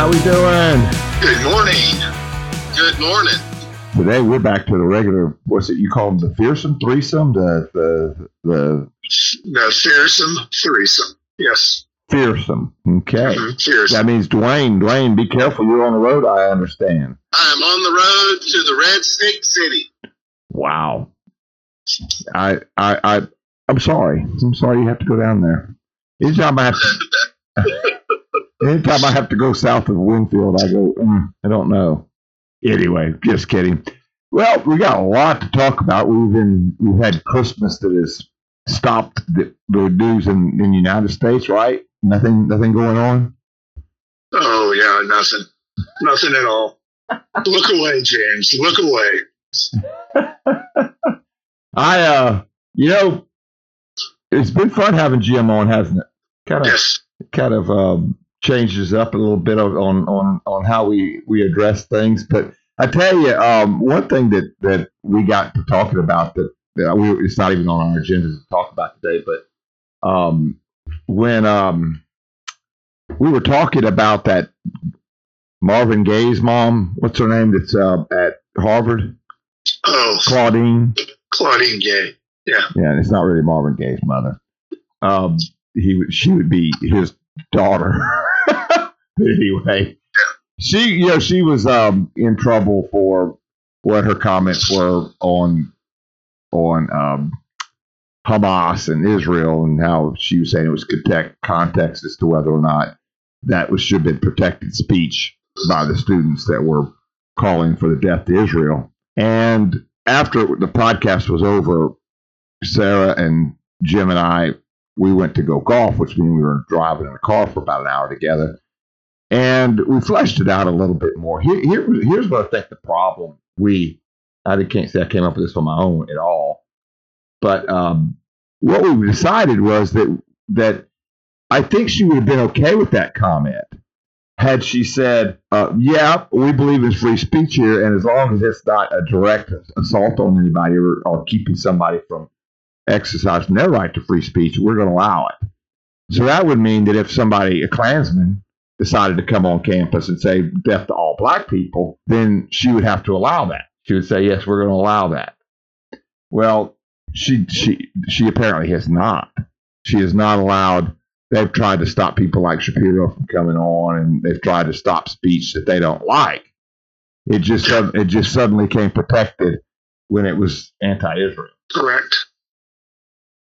How we doing? Good morning. Good morning. Today we're back to the regular. What's it? You call them the fearsome threesome? The the the The fearsome threesome. Yes. fearsome. Okay. Mhm, Fearsome. That means Dwayne. Dwayne, be careful. You're on the road. I understand. I'm on the road to the Red Stick City. Wow. I I I I'm sorry. I'm sorry you have to go down there. Anytime I have to, anytime I have to go south of Winnfield, I go. Mm, I don't know. Anyway, just kidding. Well, we got a lot to talk about. We've been we've had Christmas that has stopped the, the news in, in the United States, right? Nothing nothing going on. Oh yeah, nothing. Nothing at all. Look away, James. Look away. I uh, you know, it's been fun having Jim on, hasn't it? Kind of Yes. kind of um, changes up a little bit of- on on on how we we address things. But I tell you, um, one thing that that we got to talking about that, that we, it's not even on our agenda to talk about today, but um, when um, we were talking about that Marvin Gaye's mom, what's her name? That's uh, at Harvard, Oh, Claudine. Claudine Gay. Yeah, and it's not really Marvin Gaye's mother. Um, he would- she would be his daughter. anyway, she you know she was um in trouble for what her comments were on on um Hamas and Israel and how she was saying it was context, context as to whether or not that was should have been protected speech by the students that were calling for the death to Israel. And after the podcast was over, Sarah and Jim and I, we went to go golf, which means we were driving in a car for about an hour together. And we fleshed it out a little bit more. Here, here, here's what I think the problem we, I can't say I came up with this on my own at all, but um, what we decided was that that I think she would have been okay with that comment had she said, uh, "Yeah, we believe in free speech here, and as long as it's not a direct assault on anybody or, or keeping somebody from exercising their right to free speech, we're going to allow it." So that would mean that if somebody, a Klansman, decided to come on campus and say "death to all black people," then she would have to allow that. She would say, "Yes, we're going to allow that." Well, she she she apparently has not. She has not allowed they've tried to stop people like Shapiro from coming on, and they've tried to stop speech that they don't like. It just it just suddenly came protected when it was anti-Israel. Correct.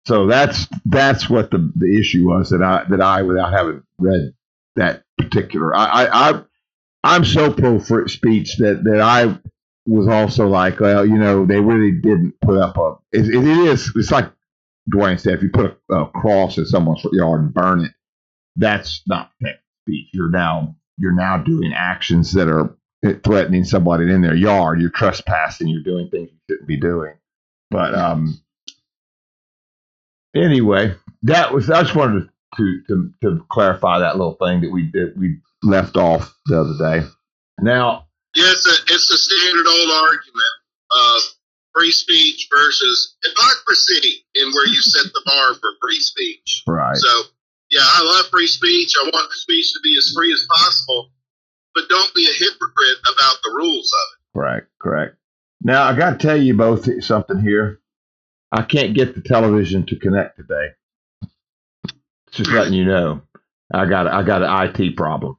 So that's that's what the, the issue was that I that I without having read that particular I I, I I'm so pro free speech that that I was also like well you know they really didn't put up a it, it is it's like Dwayne said if you put a, a cross in someone's yard and burn it that's not protected speech. You're now you're now doing actions that are threatening somebody in their yard. You're trespassing. You're doing things you shouldn't be doing. But um anyway, that was I just wanted to to to to clarify that little thing that we that we left off the other day. Now, Yeah, it's a, it's a standard old argument of free speech versus hypocrisy in where you set the bar for free speech. right, So, yeah, I love free speech. I want the speech to be as free as possible, but don't be a hypocrite about the rules of it. correct, correct. Now I got to tell you both something here. I can't get the television to connect today. Just letting you know, I got I got an IT problem.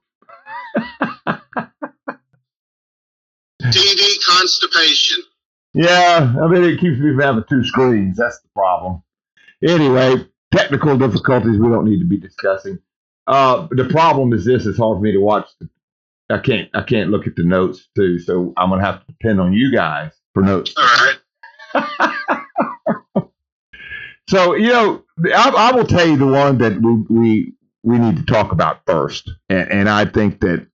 TV constipation. Yeah, I mean, it keeps me from having two screens. That's the problem. Anyway, technical difficulties we don't need to be discussing. Uh, the problem is this: it's hard for me to watch. The, I can't. I can't look at the notes too, so I'm gonna have to depend on you guys for notes. All right. So you know, I, I will tell you the one that we we we need to talk about first. And, and I think that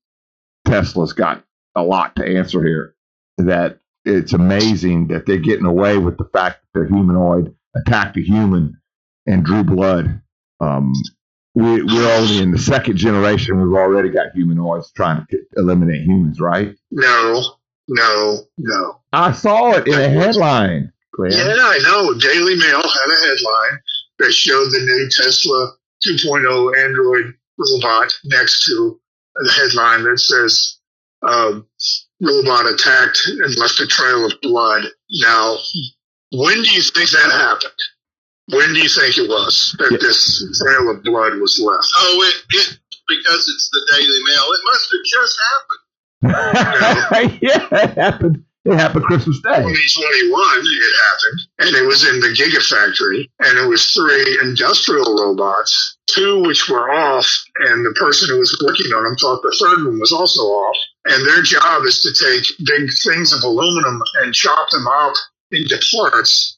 Tesla's got a lot to answer here. That it's amazing that they're getting away with the fact that they're humanoid, attacked a human, and drew blood. Um, we, we're only in the second generation. We've already got humanoids trying to eliminate humans, right? No, no, no. I saw it in a headline. Glenn. Yeah, I know. Daily Mail had a headline that showed the new Tesla 2.0 Android robot next to the headline that says um, robot attacked and left a trail of blood. Now, when do you think that happened? When do you think it was that this trail of blood was left? Oh, it, it because it's the Daily Mail. It must have just happened. yeah, it happened. It happened Christmas Day. 2021, it happened, and it was in the Gigafactory, and it was three industrial robots, two which were off, and the person who was working on them thought the third one was also off. And their job is to take big things of aluminum and chop them up into parts.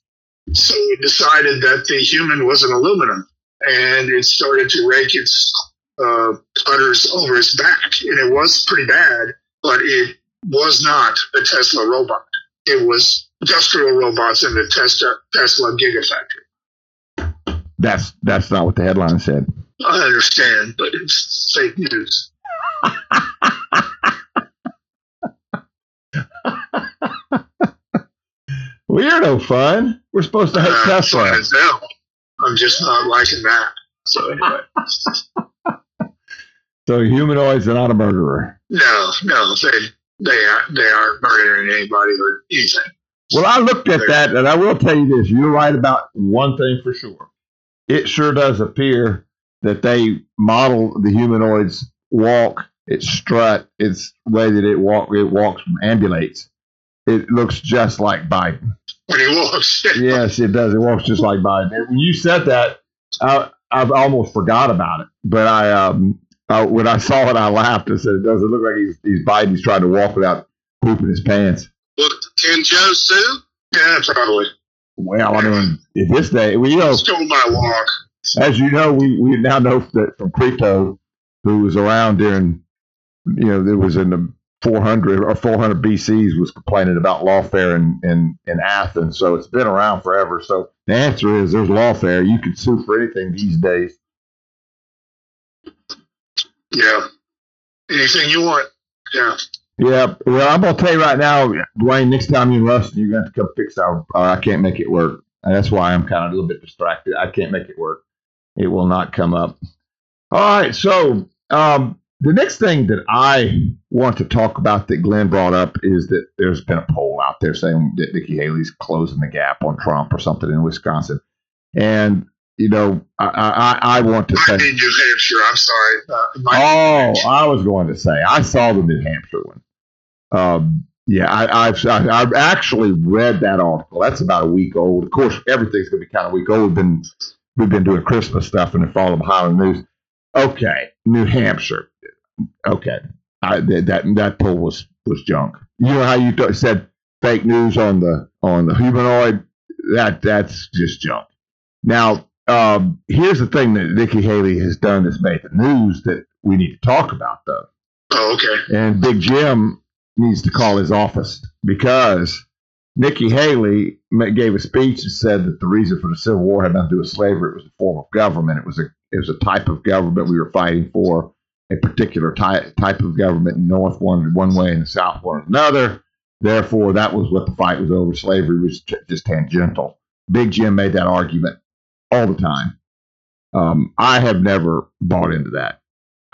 So it decided that the human was an aluminum, and it started to rake its uh, putters over his back, and it was pretty bad, but it was not the Tesla robot. It was industrial robots in the Tesla Tesla Gigafactory. That's that's not what the headline said. I understand, but it's fake news. We're no fun. We're supposed to hate Uh, Tesla. I'm just not liking that. So anyway, So humanoids are not a murderer. no, no, they they are they aren't murdering anybody or anything. Well, I looked at that, and I will tell you this: you're right about one thing for sure. It sure does appear that they model the humanoids' walk, its strut, its way that it walk, it walks, ambulates. It looks just like Biden. When he walks, Yes, it does. It walks just like Biden. And when you said that, I, I've almost forgot about it. But I, um, I, when I saw it, I laughed and said, "It doesn't look like he's, he's Biden. He's trying to walk without pooping his pants." Well, can Joe sue? yeah, probably Well, I mean, in this day, we you know, stole my walk. as you know, we, we now know that from Crito, who was around during, you know, there was in the 400 or 400 BCs was complaining about lawfare in, in, in Athens. So it's been around forever. So the answer is there's lawfare. You can sue for anything these days. Yeah, anything you want. Yeah, Yeah. Well, I'm to tell you right now, Dwayne, next time you're you're to have to come fix our, I can't make it work. And that's why I'm kind of a little bit distracted. I can't make it work. It will not come up. All right. So, um, the next thing that I want to talk about that Glenn brought up is that there's been a poll out there saying that Nikki Haley's closing the gap on Trump or something in Wisconsin. And, you know, I, I, I want to might say. New Hampshire. I'm sorry. Uh, Oh, I was going to say I saw the New Hampshire one. Um, yeah, I, I've I- I've actually read that article. That's about a week old. Of course, everything's going to be kind of week old. We've been we've been doing Christmas stuff and the Highland News. Okay, New Hampshire. Okay, I, that that that poll was was junk. You know how you t- said fake news on the on the humanoid? That that's just junk. Now, um, here's the thing that Nikki Haley has done that's made the news that we need to talk about, though. Oh, okay. And Big Jim needs to call his office because Nikki Haley gave a speech and said that the reason for the Civil War had nothing to do with slavery. It was a form of government. It was a it was a type of government we were fighting for. A particular type type of government. And North wanted one way and the South wanted another. Therefore, that was what the fight was over. Slavery was just tangential. Big Jim made that argument all the time. Um, I have never bought into that.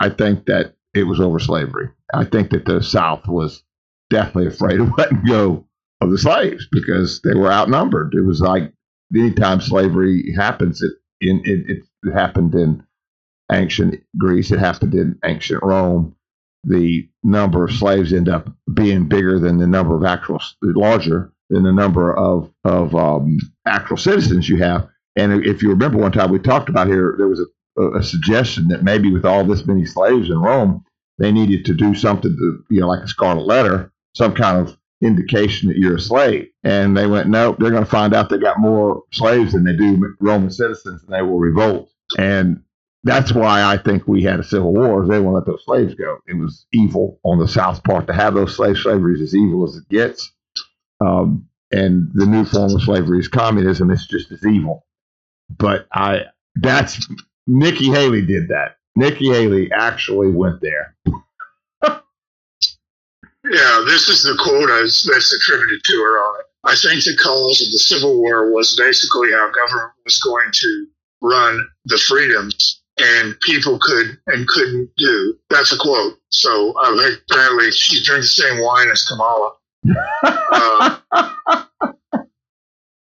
I think that it was over slavery. I think that the South was definitely afraid of letting go of the slaves because they were outnumbered. It was like anytime slavery happens, it in it, it happened in ancient Greece, it happened in ancient Rome. The number of slaves end up being bigger than the number of actual larger than the number of of um, actual citizens you have. And if you remember one time we talked about here, there was a, a suggestion that maybe with all this many slaves in Rome, they needed to do something to, you know, like a scarlet letter, some kind of indication that you're a slave. And they went, nope, they're going to find out they got more slaves than they do Roman citizens, and they will revolt. And that's why I think we had a civil war. They won't let those slaves go. It was evil on the South part to have those slaves. Slavery is as evil as it gets. Um, and the new form of slavery is communism. It's just as evil. But I, that's Nikki Haley did that. Nikki Haley actually went there. Yeah, this is the quote that's, attributed to her on it. I think the cause of the Civil War was basically how government was going to run the freedoms and people could and couldn't do. That's a quote. So uh, apparently she drank the same wine as Kamala. Uh,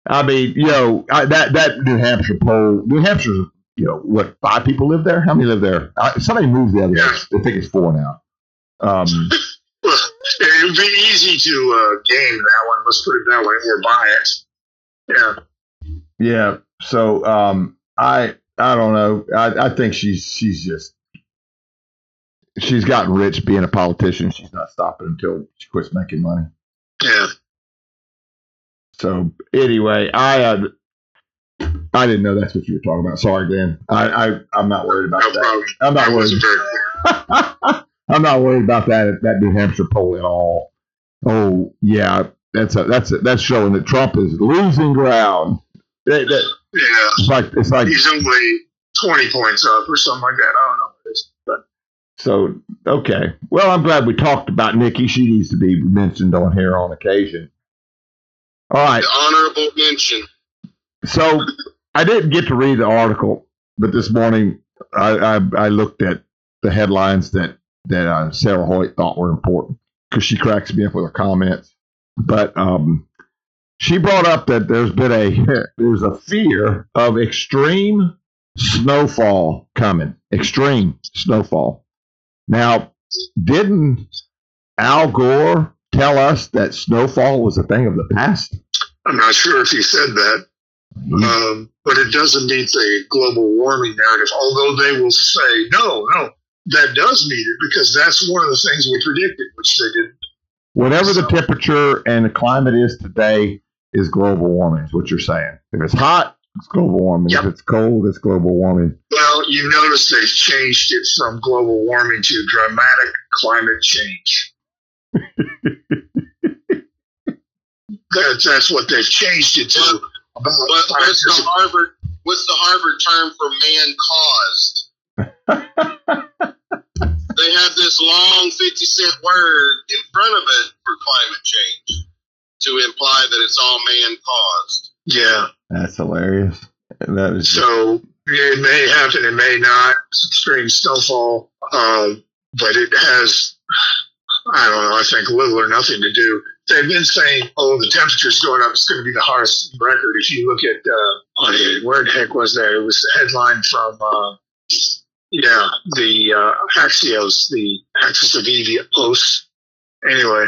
I mean, you know, I, that that New Hampshire poll, New Hampshire, you know, what five people live there? How many live there? Uh, somebody moved the other day. Yeah. I think it's four now. Um, well, it would be easy to uh, game that one. Let's put it that way, or buy it. Yeah. yeah. So um, I I don't know. I, I think she's she's just she's gotten rich being a politician. She's not stopping until she quits making money. Yeah. So anyway, I uh, I didn't know that's what you were talking about. Sorry, Dan. I, I I'm not worried about No that. problem. I'm not worried. wasn't very clear. I'm not worried about that that New Hampshire poll at all. Oh yeah, that's a, that's a, that's showing that Trump is losing ground. That- that- Yeah. it's like it's like He's only 20 points up or something like that. I don't know what it is. But so okay. Well, I'm glad we talked about Nikki. She needs to be mentioned on here on occasion. All right. The honorable mention. So I didn't get to read the article, but this morning I, I, I looked at the headlines that that uh, Sarah Hoyt thought were important because she cracks me up with her comments. But um, she brought up that there's been a there's a fear of extreme snowfall coming. Extreme snowfall. Now, didn't Al Gore tell us that snowfall was a thing of the past? I'm not sure if he said that. Um, but it doesn't meet the global warming narrative, although they will say, no, no, that does meet it because that's one of the things we predicted, which they didn't. Whatever the temperature and the climate is today is global warming, is what you're saying. If it's hot, it's global warming. Yep. If it's cold, it's global warming. Well, you notice they've changed it from global warming to dramatic climate change. That's, that's what they've changed it to. About What, what's the. Harvard? What's the Harvard term for man caused? they have this long fifty cent word in front of it for climate change to imply that it's all man caused. Yeah. That's hilarious. That is So it may happen, it may not. Extreme snowfall, um, but it has, I don't know, I think little or nothing to do. They've been saying, oh, the temperature's going up. It's going to be the hottest record. If you look at, uh, where the heck was that? It was the headline from, uh, yeah, the uh, Axios, the Axis of Evios. Anyway,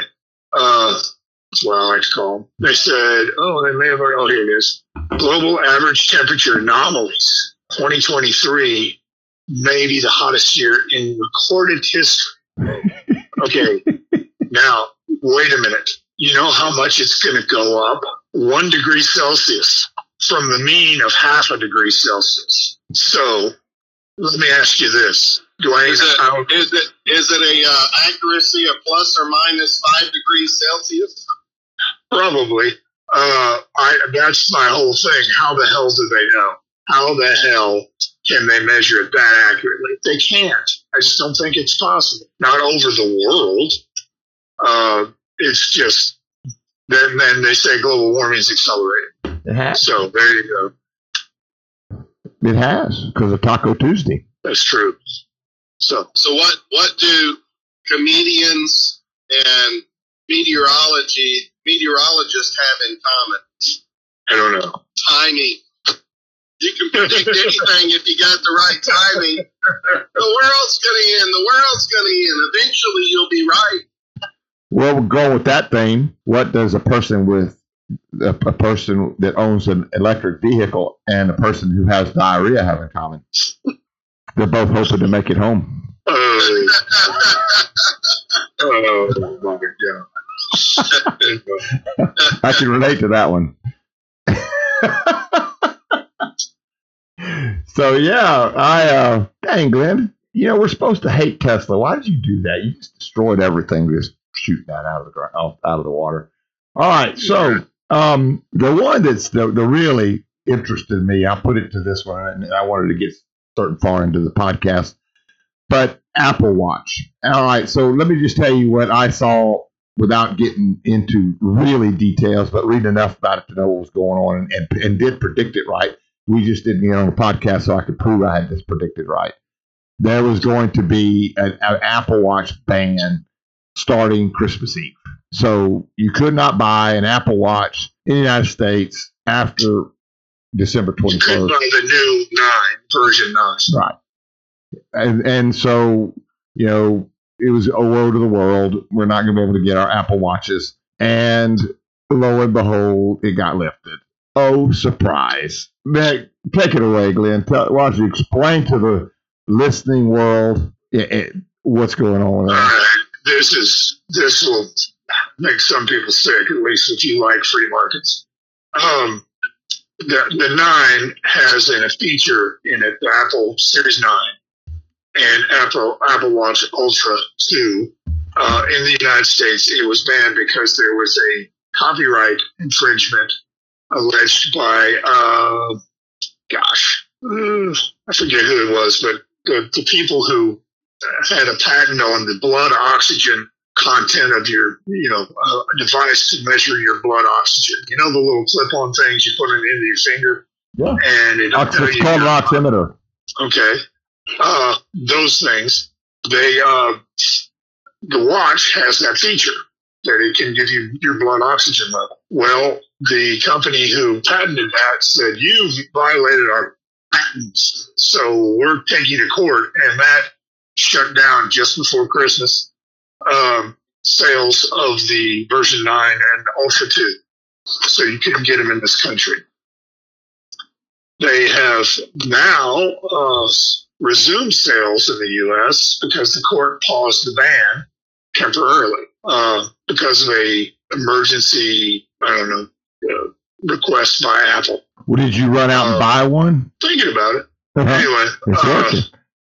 uh, that's what I like to call them. They said, oh, they may have already, oh, here it is global average temperature anomalies 2023 may be the hottest year in recorded history okay now wait a minute you know how much it's going to go up one degree celsius from the mean of half a degree celsius so let me ask you this do i Is it how, is it is it a uh, accuracy of plus or minus five degrees Celsius? Probably. Uh, I, that's my whole thing. How the hell do they know? How the hell can they measure it that accurately? They can't. I just don't think it's possible. Not over the world. Uh, it's just then. Then they say global warming is accelerating. it has. So there you go. It has because of Taco Tuesday. That's true. So So what what do comedians and meteorology meteorologists have in common? I don't know. Timing. You can predict anything if you got the right timing. The world's gonna end. The world's gonna end. Eventually, you'll be right. Well, we'll go with that theme. What does a person with a, a person that owns an electric vehicle and a person who has diarrhea have in common? They're both hoping to make it home. Oh, oh my god. I can relate to that one. so yeah, I uh, dang Glenn, you know we're supposed to hate Tesla. Why did you do that? You just destroyed everything, just shooting that out of the ground, out of the water. All right, so um, the one that's the, the really interested me, I'll put it to this one, and I wanted to get certain far into the podcast, but Apple Watch. All right, so let me just tell you what I saw without getting into really details, but reading enough about it to know what was going on and, and, and did predict it right. We just didn't get on the podcast so I could prove I had this predicted right. There was going to be an, an Apple Watch ban starting Christmas Eve. So you could not buy an Apple Watch in the United States after December 21st. You the new 9, version 9. Right. And, and so, you know, it was a woe to the world. We're not going to be able to get our Apple Watches. And lo and behold, it got lifted. Oh, surprise. Nick, take it away, Glenn. Tell, why don't you explain to the listening world it, it, what's going on there? Uh, this is this will make some people sick, at least if you like free markets. Um, the, the 9 has a feature in it, the Apple Series 9 and Apple Apple Watch Ultra 2. Uh, in the United States, it was banned because there was a copyright infringement alleged by, uh, gosh, uh, I forget who it was, but the, the people who had a patent on the blood oxygen content of your, you know, uh, device to measure your blood oxygen. You know, the little clip-on things you put it into your finger. Yeah. And it, Ox- it's called an oximeter. Okay. Uh, those things, they, uh, the watch has that feature that it can give you your blood oxygen level. Well, the company who patented that said, you've violated our patents. So we're taking you to court. And that shut down just before Christmas um, sales of the version 9 and Ultra 2. So you couldn't get them in this country. They have now uh, resumed sales in the U.S. because the court paused the ban temporarily uh, because of a emergency, I don't know, uh, request by Apple. Well, did you run out and uh, buy one? Thinking about it. Uh-huh. Anyway, it's uh, working.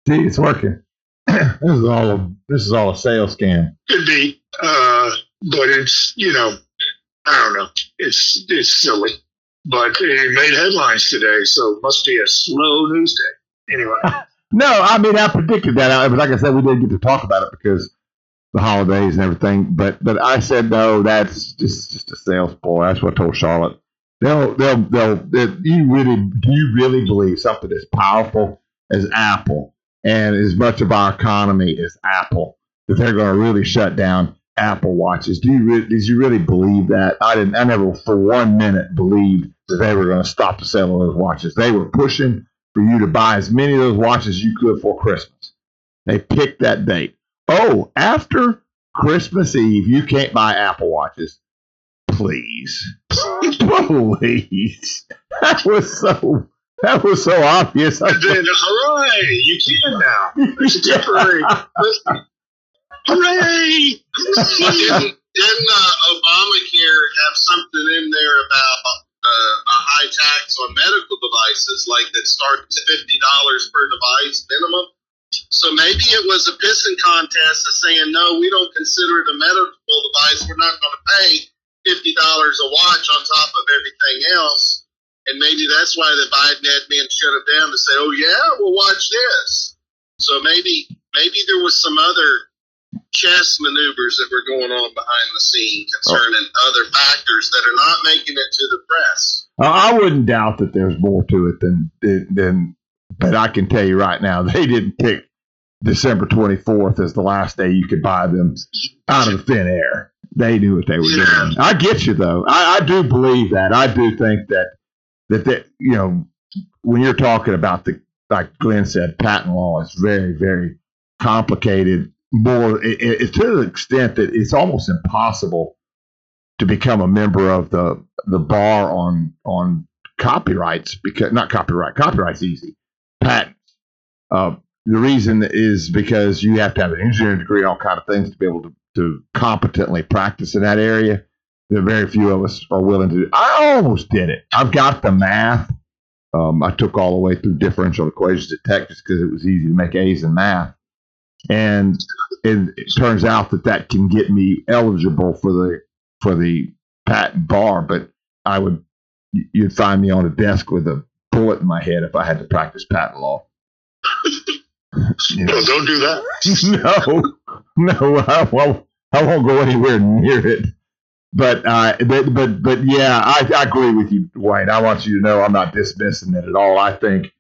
See, it's working. this is all a, this is all a sales scam. Could be, uh, but it's you know, I don't know. It's it's silly, but it made headlines today, so it must be a slow news day. Anyway. no, I mean I predicted that, but like I said, we didn't get to talk about it because the holidays and everything. But but I said no, that's just just a sales ploy. That's what I told Charlotte. They'll they'll they'll. they'll you really do you really believe something as powerful as Apple and as much of our economy as Apple that they're going to really shut down Apple watches. Do you really, did you really believe that? I didn't. I never for one minute believed that they were going to stop the sale of those watches. They were pushing for you to buy as many of those watches as you could for Christmas. They picked that date. Oh, after Christmas Eve, you can't buy Apple watches. Please, please. That was so that was so obvious. And then, hooray, you can now. It's temporary. hooray! didn't, didn't uh, Obamacare have something in there about uh, a high tax on medical devices, like that starts at $50 per device minimum? So maybe it was a pissing contest of saying, no, we don't consider it a medical device. We're not going to pay $50 a watch on top of everything else and maybe that's why the Biden admin shut it down to say, "Oh yeah, we'll watch this." So maybe maybe there was some other chess maneuvers that were going on behind the scene concerning oh. other factors that are not making it to the press. I wouldn't doubt that there's more to it than than, but I can tell you right now, they didn't pick December 24th as the last day you could buy them out of thin air. They knew what they were doing. I get you though. I, I do believe that. I do think that that that you know when you're talking about the like Glenn said, patent law is very very complicated. More it, it, to the extent that it's almost impossible to become a member of the the bar on on copyrights because not copyright copyrights easy patents. Uh, the reason is because you have to have an engineering degree, all kind of things to be able to, to competently practice in that area that very few of us are willing to do. I almost did it. I've got the math Um, I took all the way through differential equations at Texas because it was easy to make A's in math. And it, it turns out that that can get me eligible for the for the patent bar, but I would you'd find me on a desk with a bullet in my head if I had to practice patent law. You know. No, don't do that. no, no, I won't, I won't go anywhere near it. But, uh, but, but, but yeah, I, I agree with you, Wayne. I want you to know I'm not dismissing it at all. I think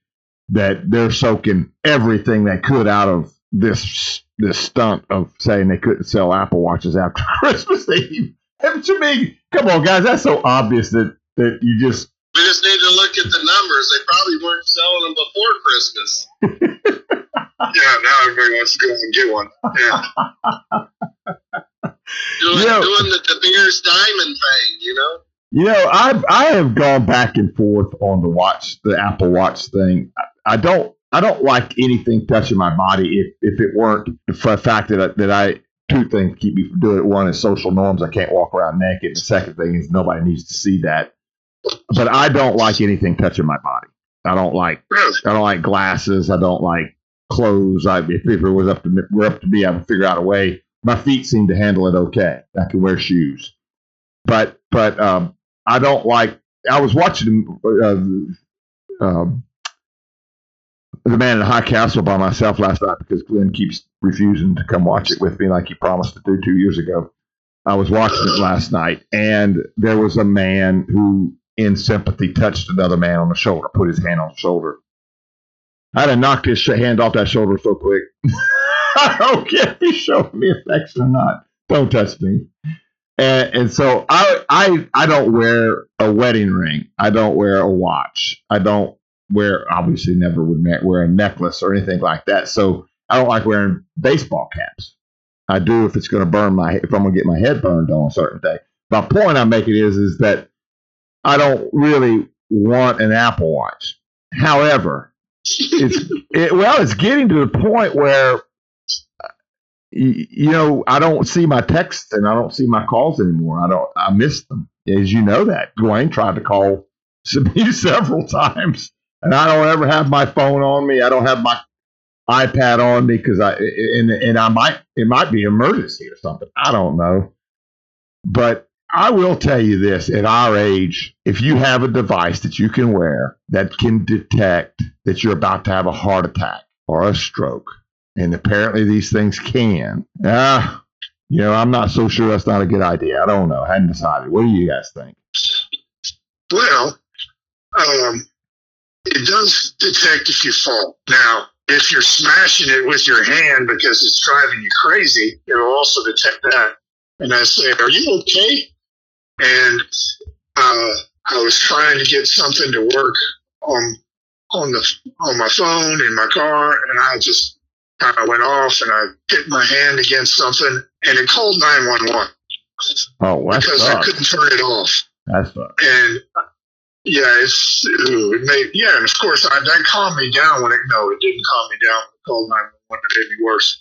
that they're soaking everything they could out of this this stunt of saying they couldn't sell Apple watches after Christmas Eve. And to me, come on, guys, that's so obvious that that you just We just need to look at the numbers. They probably weren't selling them before Christmas. Yeah, now everybody wants to go and get one. Yeah. Doing, Yeah. doing the De Beers diamond thing, you know? You know, I've I have gone back and forth on the watch, the Apple Watch thing. I, I don't I don't like anything touching my body if, if it weren't for the fact that I, that I two things keep me from doing it. One is social norms. I can't walk around naked. The second thing is nobody needs to see that. But I don't like anything touching my body. I don't like I don't like glasses. I don't like clothes. I, if, if it was up to me, were up to me, I would figure out a way. My feet seem to handle it okay. I can wear shoes, but but um, I don't like. I was watching uh, um, the Man in the High Castle by myself last night because Glenn keeps refusing to come watch it with me like he promised to do two years ago. I was watching it last night, and there was a man who, in sympathy, touched another man on the shoulder, put his hand on the shoulder. I'd have knocked his hand off that shoulder so quick. I don't care if he's showing me affection or not. Don't touch me. And, and so I, I, I don't wear a wedding ring. I don't wear a watch. I don't wear, obviously, never would wear a necklace or anything like that. So I don't like wearing baseball caps. I do if it's going to burn my, if I'm going to get my head burned on a certain day. My point I'm making is, is that I don't really want an Apple Watch. However, it's it, well, it's getting to the point where you know I don't see my texts and I don't see my calls anymore. I don't. I miss them, as you know that Dwayne tried to call me several times, and I don't ever have my phone on me. I don't have my iPad on me because I and and I might it might be emergency or something. I don't know, but I will tell you this: at our age, if you have a device that you can wear that can detect that you're about to have a heart attack or a stroke, and apparently these things can, ah, you know, I'm not so sure that's not a good idea. I don't know. I hadn't decided. What do you guys think? Well, um, it does detect if you fall. Now, if you're smashing it with your hand because it's driving you crazy, it'll also detect that. And I say, "Are you okay?" And uh, I was trying to get something to work on on the on my phone in my car, and I just kind of went off, and I hit my hand against something, and it called nine one one Oh, because I couldn't turn it off That's sucks. and yeah, it's ooh, it made yeah, and of course I, that calmed me down when it no, it didn't calm me down. When it called nine one one, it made me worse.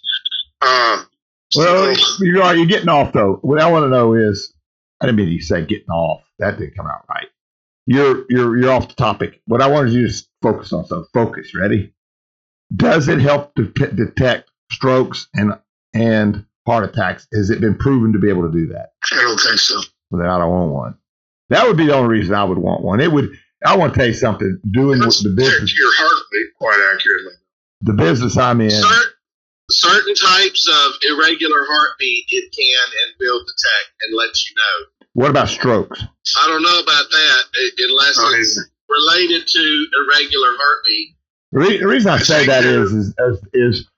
Um, Well, so, you are you're getting off though. What I want to know is, I didn't mean to say getting off. That didn't come out right. You're you're you're off the topic. What I wanted you to focus on. So focus. Ready? Does it help to t- detect strokes and and heart attacks? Has it been proven to be able to do that? I don't think so. Well, then I don't want one. That would be the only reason I would want one. It would. I want to tell you something. Doing the business, your heartbeat quite accurately. the business I'm in. Certain, certain types of irregular heartbeat it can and will detect and let you know. What about strokes? I don't know about that uh, unless Oh, it's related to irregular heartbeat. The, re- the reason I say that is is is, is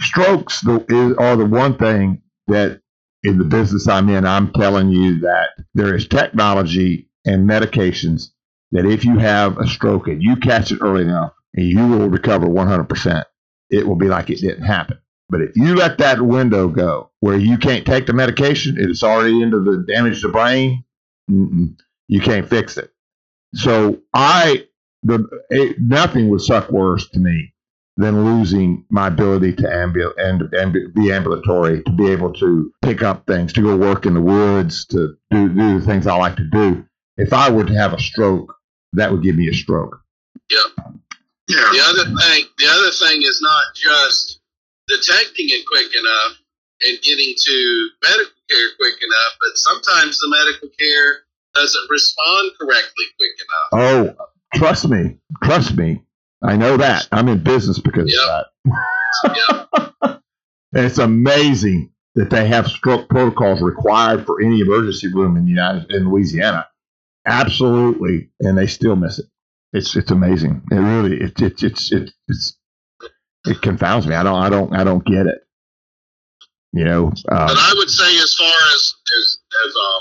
strokes the, is, are the one thing that in the business I'm in, I'm telling you that there is technology and medications that if you have a stroke and you catch it early enough, and you will recover 100%. It will be like it didn't happen. But if you let that window go where you can't take the medication, it's already into the damage to the brain, mm-mm, you can't fix it. So I, the it, nothing would suck worse to me than losing my ability to ambu- and, and be ambulatory, to be able to pick up things, to go work in the woods, to do, do the things I like to do. If I were to have a stroke, that would give me a stroke. Yep. Yeah. The other thing, the other thing is not just detecting it quick enough and getting to medical care quick enough, but sometimes the medical care doesn't respond correctly quick enough. Oh, trust me, trust me. I know that. I'm in business because Yep. of that. and it's amazing that they have stroke protocols required for any emergency room in the United in Louisiana. Absolutely, and they still miss it. It's it's amazing. It really it, it, it's it, it's it confounds me. I don't I don't I don't get it. You know, But uh, I would say, as far as as as uh,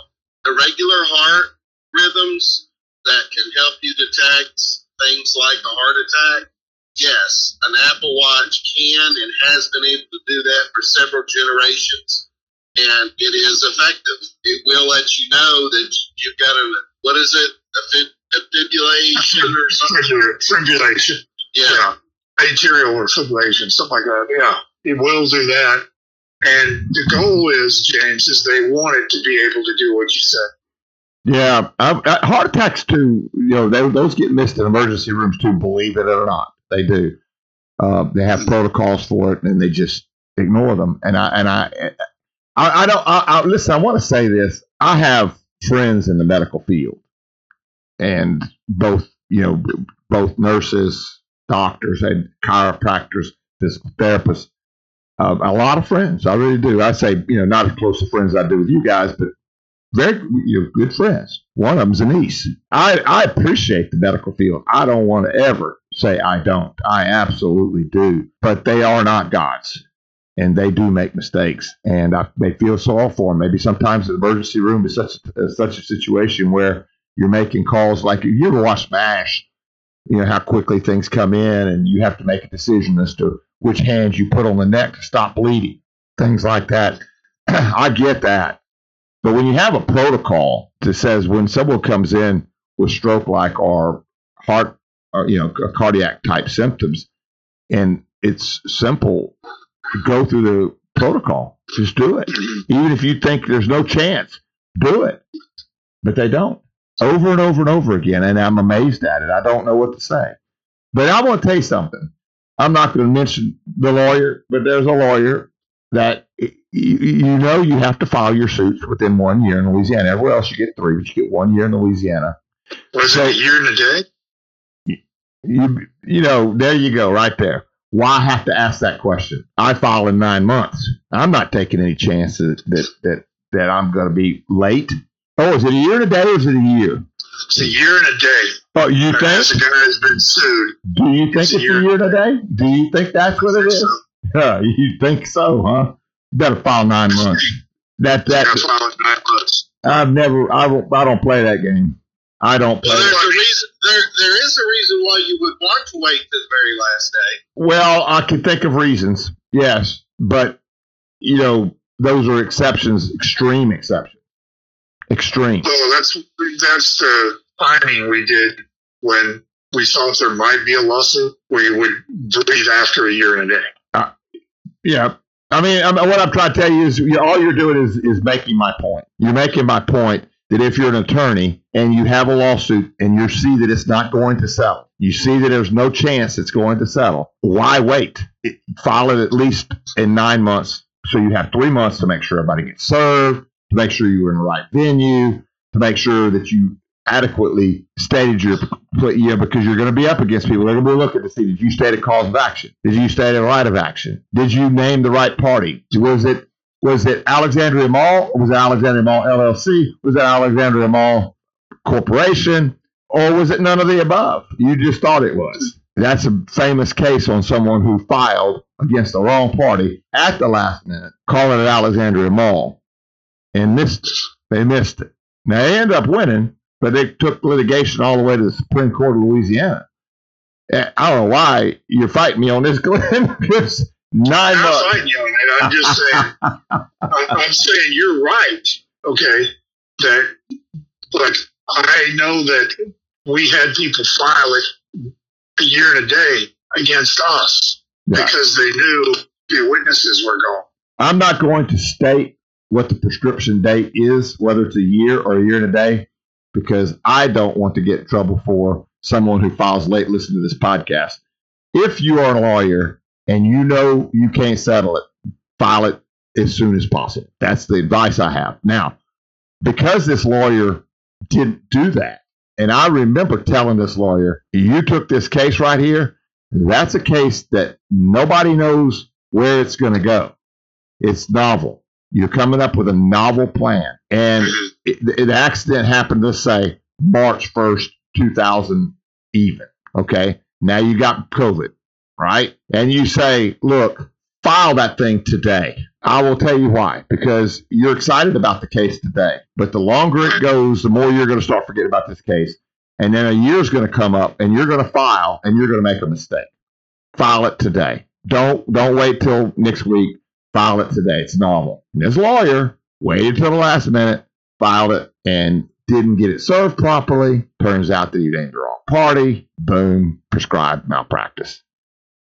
irregular heart rhythms that can help you detect things like a heart attack, yes, an Apple Watch can and has been able to do that for several generations, and it is effective. It will let you know that you've got a what is it, a, fib, a fibrillation or something? Fibrillation. Fibrillation. Yeah, Yeah. Atrial or fibrillation, something like that. Yeah. It will do that. And the goal is, James, is they want it to be able to do what you said. Yeah, I, I, heart attacks too. You know, they, those get missed in emergency rooms too. Believe it or not, they do. Uh, they have protocols for it, and they just ignore them. And I and I, I, I don't. I, I, listen, I want to say this. I have friends in the medical field, and both you know, both nurses, doctors, and chiropractors, physical therapists. Uh, a lot of friends. I really do. I say, you know, not as close to friends as I do with you guys, but very you know, good friends. One of them's a niece. I, I appreciate the medical field. I don't want to ever say I don't. I absolutely do. But they are not gods. And they do make mistakes. And I may feel sorry for them. Maybe sometimes the emergency room is such, uh, such a situation where you're making calls like you ever watch MASH, you know, how quickly things come in and you have to make a decision as to which hands you put on the neck to stop bleeding, things like that. I get that. But when you have a protocol that says when someone comes in with stroke like or heart or you know cardiac type symptoms, and it's simple, go through the protocol. Just do it. Even if you think there's no chance, do it. But they don't. Over and over and over again, and I'm amazed at it. I don't know what to say. But I want to tell you something. I'm not going to mention the lawyer, but there's a lawyer that you, you know you have to file your suits within one year in Louisiana. Everywhere else you get three, but you get one year in Louisiana. Was So- it a year and a day? You you know there you go right there. Why have to ask that question? I file in nine months. I'm not taking any chances that that that I'm going to be late. Oh, is it a year and a day or is it a year? It's a year and a day. Oh, you think? The guy has been sued. Do you think It's it's a a year. year and a day? Do you think that's what it is? Yeah, you think so, huh? You better file nine months. That that got filed in nine months. I've never I don't I don't play that game. I don't play. well, that. there's a reason. There, there is a reason why you would want to wait the very last day. Well, I can think of reasons. Yes, but you know those are exceptions, extreme exceptions, extreme. So that's that's the timing we did when we saw if there might be a lawsuit. We would breathe after a year and a day. Uh, yeah. I mean, I mean, what I'm trying to tell you is you, all you're doing is, is making my point. You're making my point that if you're an attorney and you have a lawsuit and you see that it's not going to settle, you see that there's no chance it's going to settle, why wait? It, file it at least in nine months. So you have three months to make sure everybody gets served, to make sure you were in the right venue, to make sure that you adequately stated your yeah, because you're going to be up against people. They're going to be looking to see did you state a cause of action? Did you state a right of action? Did you name the right party? Was it was it Alexandria Mall? Was it Alexandria Mall LLC? Was it Alexandria Mall Corporation? Or was it none of the above? You just thought it was. That's a famous case on someone who filed against the wrong party at the last minute, calling it Alexandria Mall, and missed it. They missed it. Now they ended up winning, but they took litigation all the way to the Supreme Court of Louisiana. I don't know why you're fighting me on this, Glenn. Nine I'm months. fighting you on it. I'm just saying. I'm saying you're right. Okay, that, but I know that we had people file it a year and a day against us Yeah. because they knew the witnesses were gone. I'm not going to state what the prescription date is, whether it's a year or a year and a day, because I don't want to get in trouble for someone who files late listen to this podcast. If you are a lawyer and you know you can't settle it, file it as soon as possible. That's the advice I have. Now, because this lawyer didn't do that, and I remember telling this lawyer, you took this case right here. That's a case that nobody knows where it's going to go. It's novel. You're coming up with a novel plan. And it, the accident happened, let's say, March 1st, 2000 even. Okay. Now you got COVID, right? And you say, look, file that thing today. I will tell you why. Because you're excited about the case today. But the longer it goes, the more you're going to start forgetting about this case. And then a year's going to come up and you're going to file and you're going to make a mistake. File it today. Don't don't wait till next week. File it today. It's normal. And this lawyer waited till the last minute, filed it, and didn't get it served properly. Turns out that he named the wrong party. Boom, prescribed malpractice.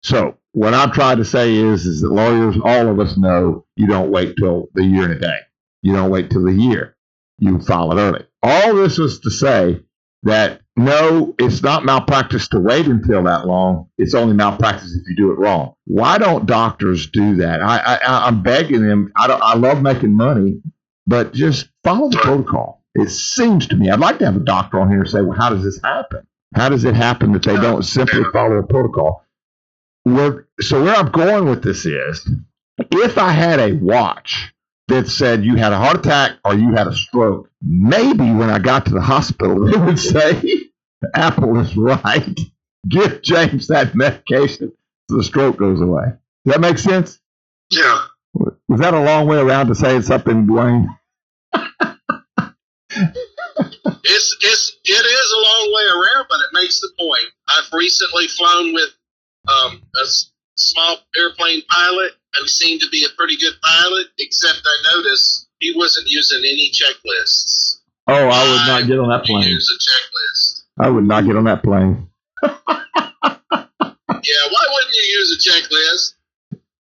So what I'm trying to say is, is that lawyers, all of us know you don't wait till the year and a day. You don't wait till the year. You file it early. All this was to say that no, it's not malpractice to wait until that long. It's only malpractice if you do it wrong. Why don't doctors do that? I, I I'm begging them. I I love making money, but just follow the protocol. It seems to me. I'd like to have a doctor on here and say, well, how does this happen? How does it happen that they don't simply follow a protocol? Where, so where I'm going with this is, if I had a watch that said you had a heart attack or you had a stroke, maybe when I got to the hospital, they would say, Apple is right. Give James that medication so the stroke goes away. Does that make sense? Yeah. Was that a long way around to saying something, Dwayne? It's it's it is a long way around, but it makes the point. I've recently flown with um, a s- small airplane pilot, and seemed to be a pretty good pilot. Except I noticed he wasn't using any checklists. Oh, I would not get on that plane. used a checklist. I would not get on that plane. Yeah, why wouldn't you use a checklist?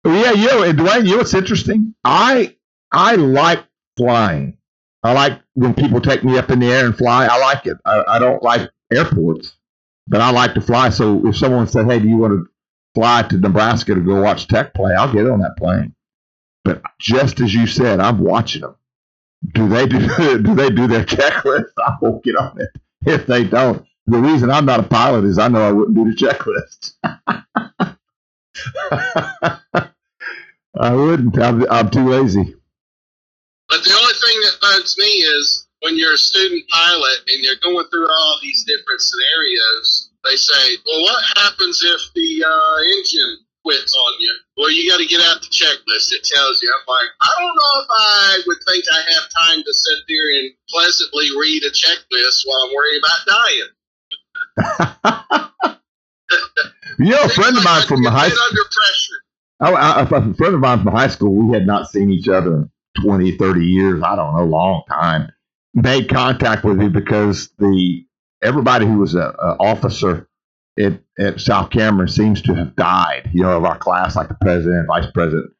Yeah, you know, and Dwayne, you know what's interesting? I I like flying. I like when people take me up in the air and fly. I like it. I, I don't like airports, but I like to fly. So if someone said, "Hey, do you want to fly to Nebraska to go watch Tech play?" I'll get on that plane. But just as you said, I'm watching them. Do they do do they do their checklist? I won't get on it if they don't. The reason I'm not a pilot is I know I wouldn't do the checklist. I wouldn't. I'm, I'm too lazy. But the only thing that bugs me is when you're a student pilot and you're going through all these different scenarios, they say, well, what happens if the uh, engine quits on you? Well, you got to get out the checklist. It tells you. I'm like, I don't know if I would think I have time to sit there and pleasantly read a checklist while I'm worried about dying. You know, a friend of mine from high under pressure. I, I, a friend of mine from high school, we had not seen each other in 20, 30 years. I don't know, long time. Made contact with me because the everybody who was a, a officer at, at South Cameron seems to have died. You know, of our class, like the president, vice president.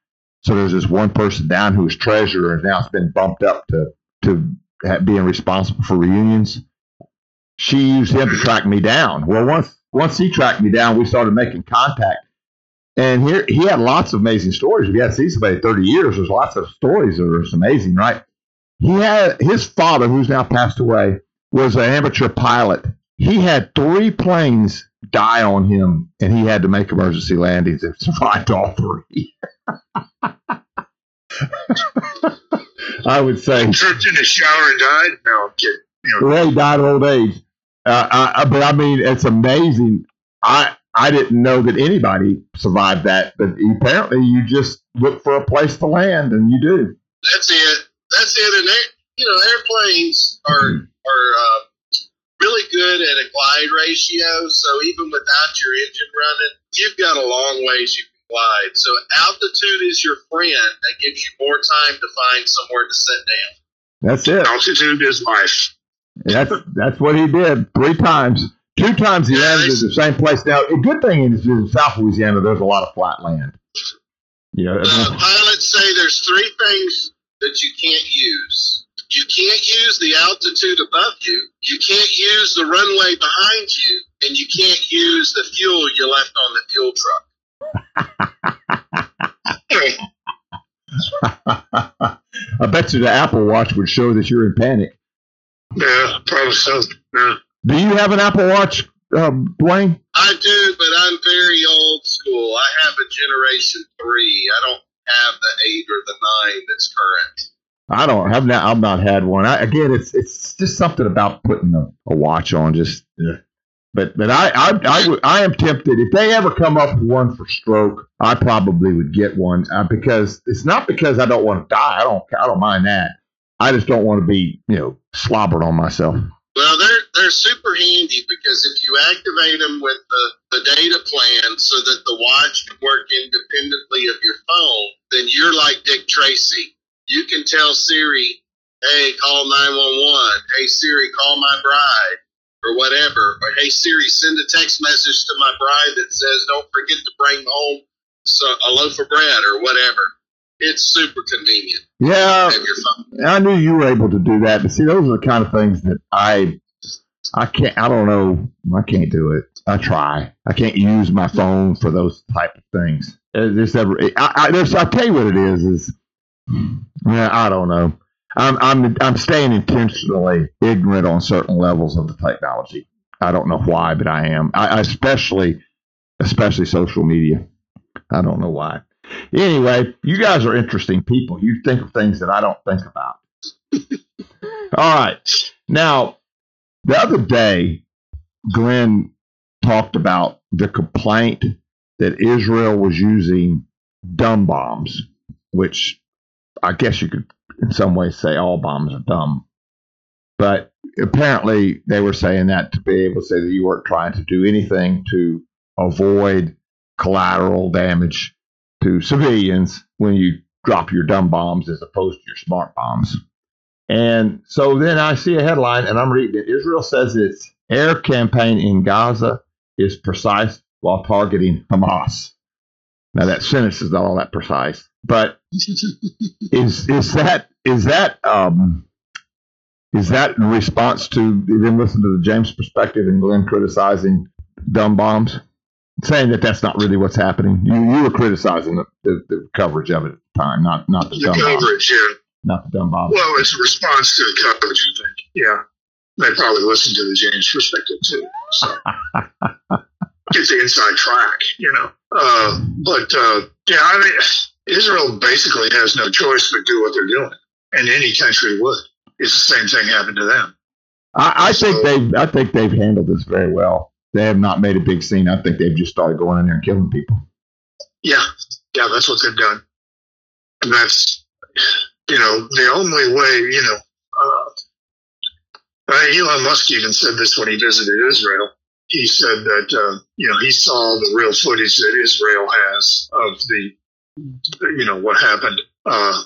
So there's this one person down who was treasurer, and now it's been bumped up to to being responsible for reunions. She used him to track me down. Well, once once he tracked me down, we started making contact. And here he had lots of amazing stories. If you had seen somebody 30 years, there's lots of stories that are amazing, right? He had his father, who's now passed away, was an amateur pilot. He had three planes die on him, and he had to make emergency landings and survived all three. I would say Tripped in the shower and died. No, I'm kidding. You know, well, died of old age. Uh, I, I- but I mean, it's amazing. I I didn't know that anybody survived that, but apparently you just look for a place to land, and you do. That's it. That's it. And you know, airplanes are are uh, really good at a glide ratio. So even without your engine running, you've got a long ways you can glide. So altitude is your friend. That gives you more time to find somewhere to sit down. That's it. altitude is life. That's that's what he did three times. Two times he landed at the same place. Now, a good thing is in South Louisiana, there's a lot of flat land. You know, Uh, pilots say there's three things that you can't use: You can't use the altitude above you. You can't use the runway behind you, and you can't use the fuel you left on the fuel truck. I bet you the Apple Watch would show that you're in panic. yeah, probably so. Yeah. Do you have an Apple Watch, um, Dwayne? I do, but I'm very old school. I have a generation three. I don't have the eight or the nine that's current. I don't have not. I've not had one. I, again, it's it's just something about putting a, a watch on. Just, but but I I, I I am tempted if they ever come up with one for stroke, I probably would get one uh, because it's not because I don't want to die. I don't I don't mind that. I just don't want to be you know slobbered on myself. Well, they're they're super handy because if you activate them with the, the data plan so that the watch can work independently of your phone, then you're like Dick Tracy. You can tell Siri, "Hey, call 911. Hey Siri, call my bride." Or whatever, or hey Siri, send a text message to my bride that says, "Don't forget to bring home a loaf of bread" or whatever. It's super convenient. Yeah, Have your phone. I knew you were able to do that, but see, those are the kind of things that I, I can't. I don't know. I can't do it. I try. I can't use my phone for those type of things. Uh, There's ever. I, I, there's, I'll tell you what it is. Is yeah, I don't know. I'm I'm I'm staying intentionally ignorant on certain levels of the technology. I don't know why, but I am. I, I especially, especially social media. I don't know why. Anyway, you guys are interesting people. You think of things that I don't think about. All right. Now, the other day, Glenn talked about the complaint that Israel was using dumb bombs, which I guess you could, in some ways, say all bombs are dumb. But apparently, they were saying that to be able to say that you weren't trying to do anything to avoid collateral damage to civilians when you drop your dumb bombs as opposed to your smart bombs. And so then I see a headline and I'm reading it. Israel says its air campaign in Gaza is precise while targeting Hamas. Now that sentence is not all that precise, but is is that is that um, is that in response to them listening to the James perspective and Glenn criticizing dumb bombs, saying that that's not really what's happening? You you were criticizing the, the, the coverage of it at the time, not not the The dumb bombs, coverage, yeah. not the dumb bombs. Well, it's a response to the coverage, I think. Yeah. They probably listened to the James perspective too. So get the inside track, you know. Uh, but uh, yeah, I mean, Israel basically has no choice but do what they're doing, and any country would. It's the same thing happened to them. I, I think they've I think they've handled this very well. They have not made a big scene. I think they've just started going in there and killing people. Yeah, yeah, that's what they've done, and that's you know the only way. You know, uh, uh, Elon Musk even said this when he visited Israel. He said that uh, you know he saw the real footage that Israel has of the you know what happened. Uh,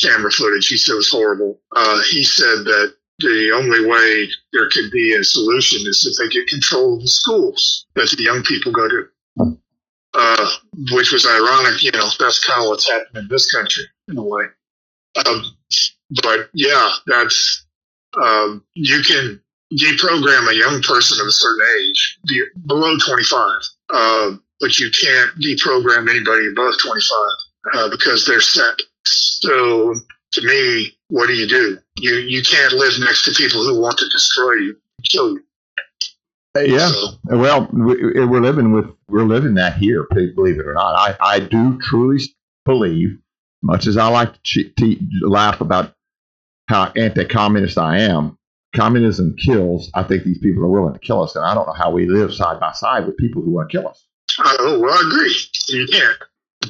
camera footage. He said was horrible. Uh, he said that the only way there could be a solution is if they get control of the schools that the young people go to uh, which was ironic. You know, that's kind of what's happened in this country in a way. Um, but yeah, that's um, you can deprogram a young person of a certain age, below 25, uh, but you can't deprogram anybody above 25 uh, because they're set. So to me, what do you do? You you can't live next to people who want to destroy you, kill you. Yeah. So, Well, we, we're living with we're living that here. Believe it or not, I I do truly believe, much as I like to te- laugh about how anti-communist I am. Communism kills. I think these people are willing to kill us, and I don't know how we live side by side with people who want to kill us. Oh, well, I agree. You can't.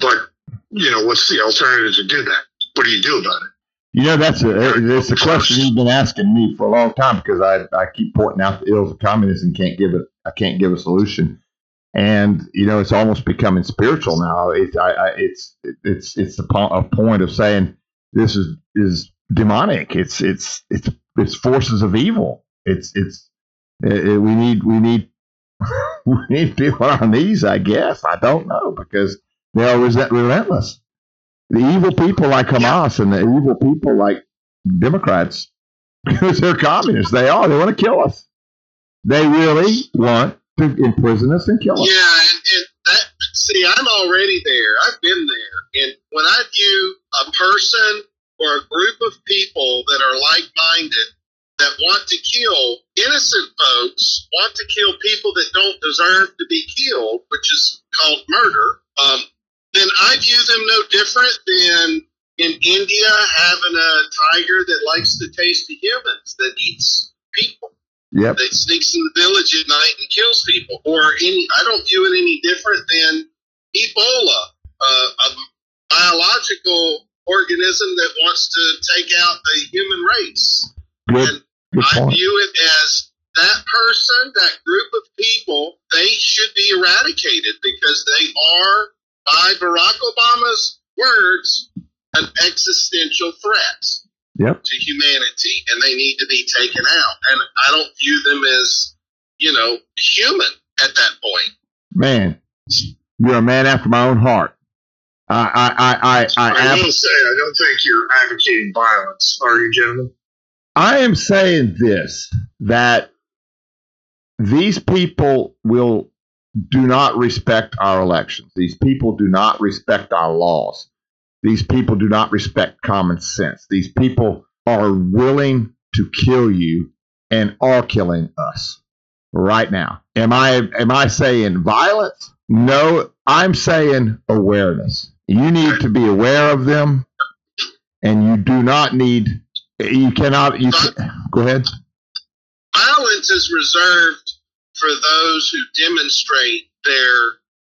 But, you know, what's the alternative to do that? What do you do about it? You know, that's a eh, it's a question you've been asking me for a long time because I I keep pointing out the ills of communism and can't give it I can't give a solution, and you know it's almost becoming spiritual now. It's I, I it's it's it's a, po- a point of saying this is is demonic. It's it's it's it's forces of evil. It's it's it, it- we need we need we need to be on our knees. I guess I don't know because they are resent- relentless the evil people like Hamas and the evil people like Democrats because they're communists. They are. They want to kill us. They really want to imprison us and kill us. Yeah, and, and that see, I'm already there. I've been there, and when I view a person or a group of people that are like-minded that want to kill innocent folks, want to kill people that don't deserve to be killed, which is called murder, um, then I view them no different than in India having a tiger that likes to taste the humans, that eats people. Yep. That sneaks in the village at night and kills people. Or any, I don't view it any different than Ebola, uh, a biological organism that wants to take out the human race. Good. And Good I point. view it as that person, that group of people, they should be eradicated because they are, by Barack Obama's words, an existential threat Yep. to humanity and they need to be taken out. And I don't view them as, you know, human at that point. Man, you're a man after my own heart. I, I, I, I, I, I ab- will say, I don't think you're advocating violence, are you, gentlemen? I am saying this that these people will do not respect our elections. These people do not respect our laws. These people do not respect common sense. These people are willing to kill you and are killing us right now. Am I am I saying violence? No, I'm saying awareness. You need to be aware of them and you do not need you cannot you can, go ahead. Violence is reserved for those who demonstrate their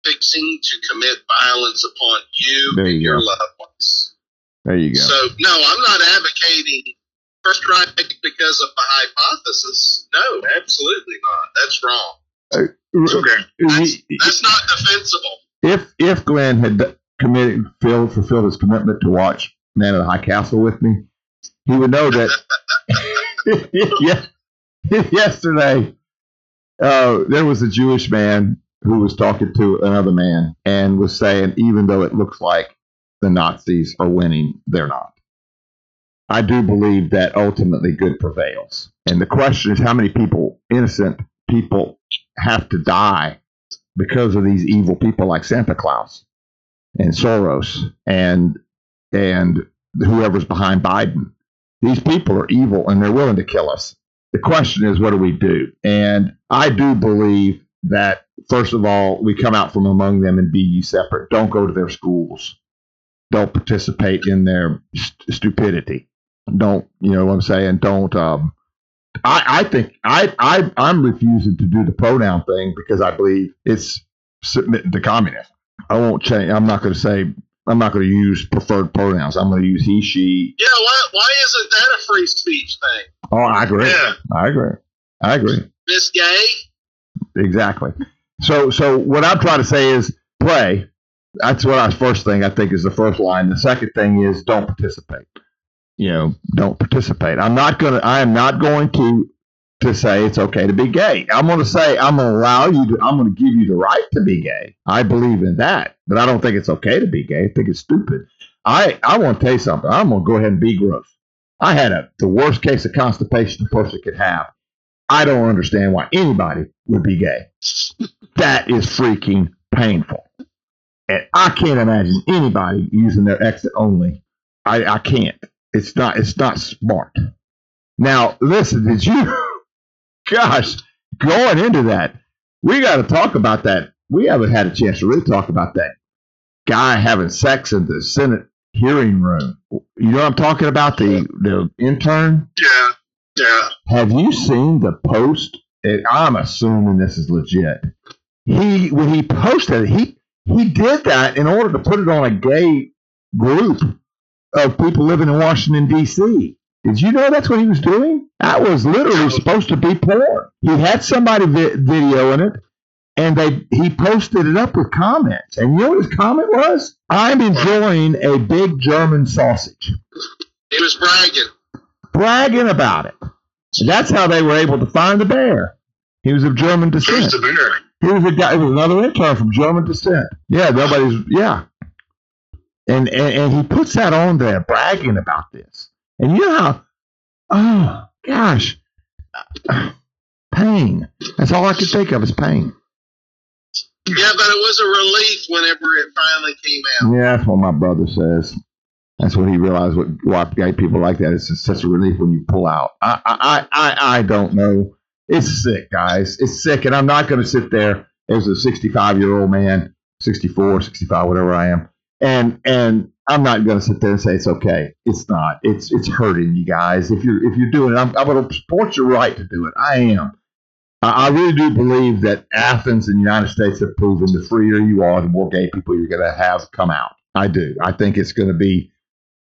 fixing to commit violence upon you and you your go. loved ones. There you go. So, no, I'm not advocating first strike because of the hypothesis. No, absolutely not. That's wrong. Uh, okay. That's, that's not defensible. if if Glenn had committed filled fulfilled his commitment to watch Man of the High Castle with me, he would know that yeah, yesterday uh, there was a Jewish man who was talking to another man and was saying, even though it looks like the Nazis are winning, they're not. I do believe that ultimately good prevails. And the question is how many people, innocent people, have to die because of these evil people like Santa Claus and Soros and and whoever's behind Biden. These people are evil and they're willing to kill us. The question is, what do we do? And I do believe that first of all, we come out from among them and be ye separate. Don't go to their schools. Don't participate in their st- stupidity. Don't you know what I'm saying? Don't. Um, I, I think I, I I'm refusing to do the pronoun thing because I believe it's submitting to communism. I won't change. I'm not going to say. I'm not going to use preferred pronouns. I'm going to use he, she. Yeah, why, why isn't that a free speech thing? Oh, I agree. Yeah. I agree. I agree. Miss Gay? Exactly. So, so what I'm trying to say is play. That's what I first thing I think is the first line. The second thing is don't participate. You know, don't participate. I'm not gonna. I am not going to to say it's okay to be gay. I'm going to say I'm going to allow you to. I'm going to give you the right to be gay. I believe in that, but I don't think it's okay to be gay. I think it's stupid. I I want to tell you something. I'm going to go ahead and be gross. I had a the worst case of constipation a person could have. I don't understand why anybody would be gay. That is freaking painful. And I can't imagine anybody using their exit only. I, I can't. It's not it's not smart. Now, listen, did you gosh, going into that, we gotta talk about that. We haven't had a chance to really talk about that guy having sex in the Senate hearing room. You know what I'm talking about? The the intern? Yeah. Yeah. Have you seen the post? And I'm assuming this is legit. He when he posted it, he he did that in order to put it on a gay group of people living in Washington D.C. Did you know that's what he was doing? That was literally supposed to be porn. He had somebody vi- videoing it, and they he posted it up with comments. And you know what his comment was? I'm enjoying a big German sausage He was bragging. bragging about it. And that's how they were able to find the bear. He was of German Who's descent. the bear? He was a guy. He was another intern from German descent. Yeah, nobody's. Yeah, and, and and he puts that on there, bragging about this. And you know how Oh gosh, pain. That's all I could think of is pain. Yeah, but it was a relief whenever it finally came out. Yeah, that's what my brother says. That's when he realized what why gay people like that. It's just such a relief when you pull out. I I I, I don't know. It's sick, guys. It's sick, and I'm not going to sit there as a 65 year old man, 64, 65, whatever I am, and and I'm not going to sit there and say it's okay. It's not. It's it's hurting you guys. If you're if you're doing it, I'm, I'm going to support your right to do it. I am. I, I really do believe that Athens and the United States have proven the freer you are, the more gay people you're going to have come out. I do. I think it's going to be.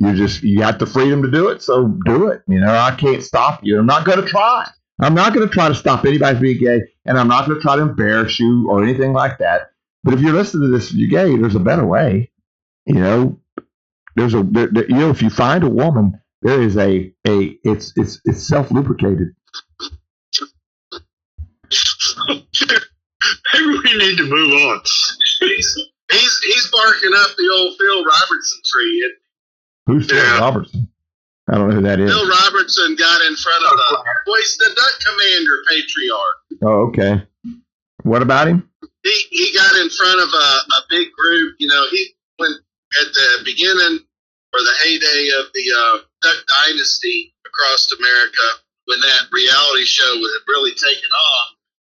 You just you got the freedom to do it, so do it. You know, I can't stop you. I'm not going to try. I'm not going to try to stop anybody from being gay, and I'm not going to try to embarrass you or anything like that. But if you're listening to this, you're gay. There's a better way. You know, there's a there, there- you know if you find a woman, there is a a it's it's it's self lubricated. Maybe we need to move on. He's he's he's barking up the old Phil Robertson tree. Who's Phil Yeah. Robertson? I don't know who that is. Phil Robertson got in front of the voice the duck commander patriarch. Oh, okay. What about him? He he got in front of a, a big group. You know, he went at the beginning or the heyday of the uh, Duck Dynasty across America when that reality show was really taken off.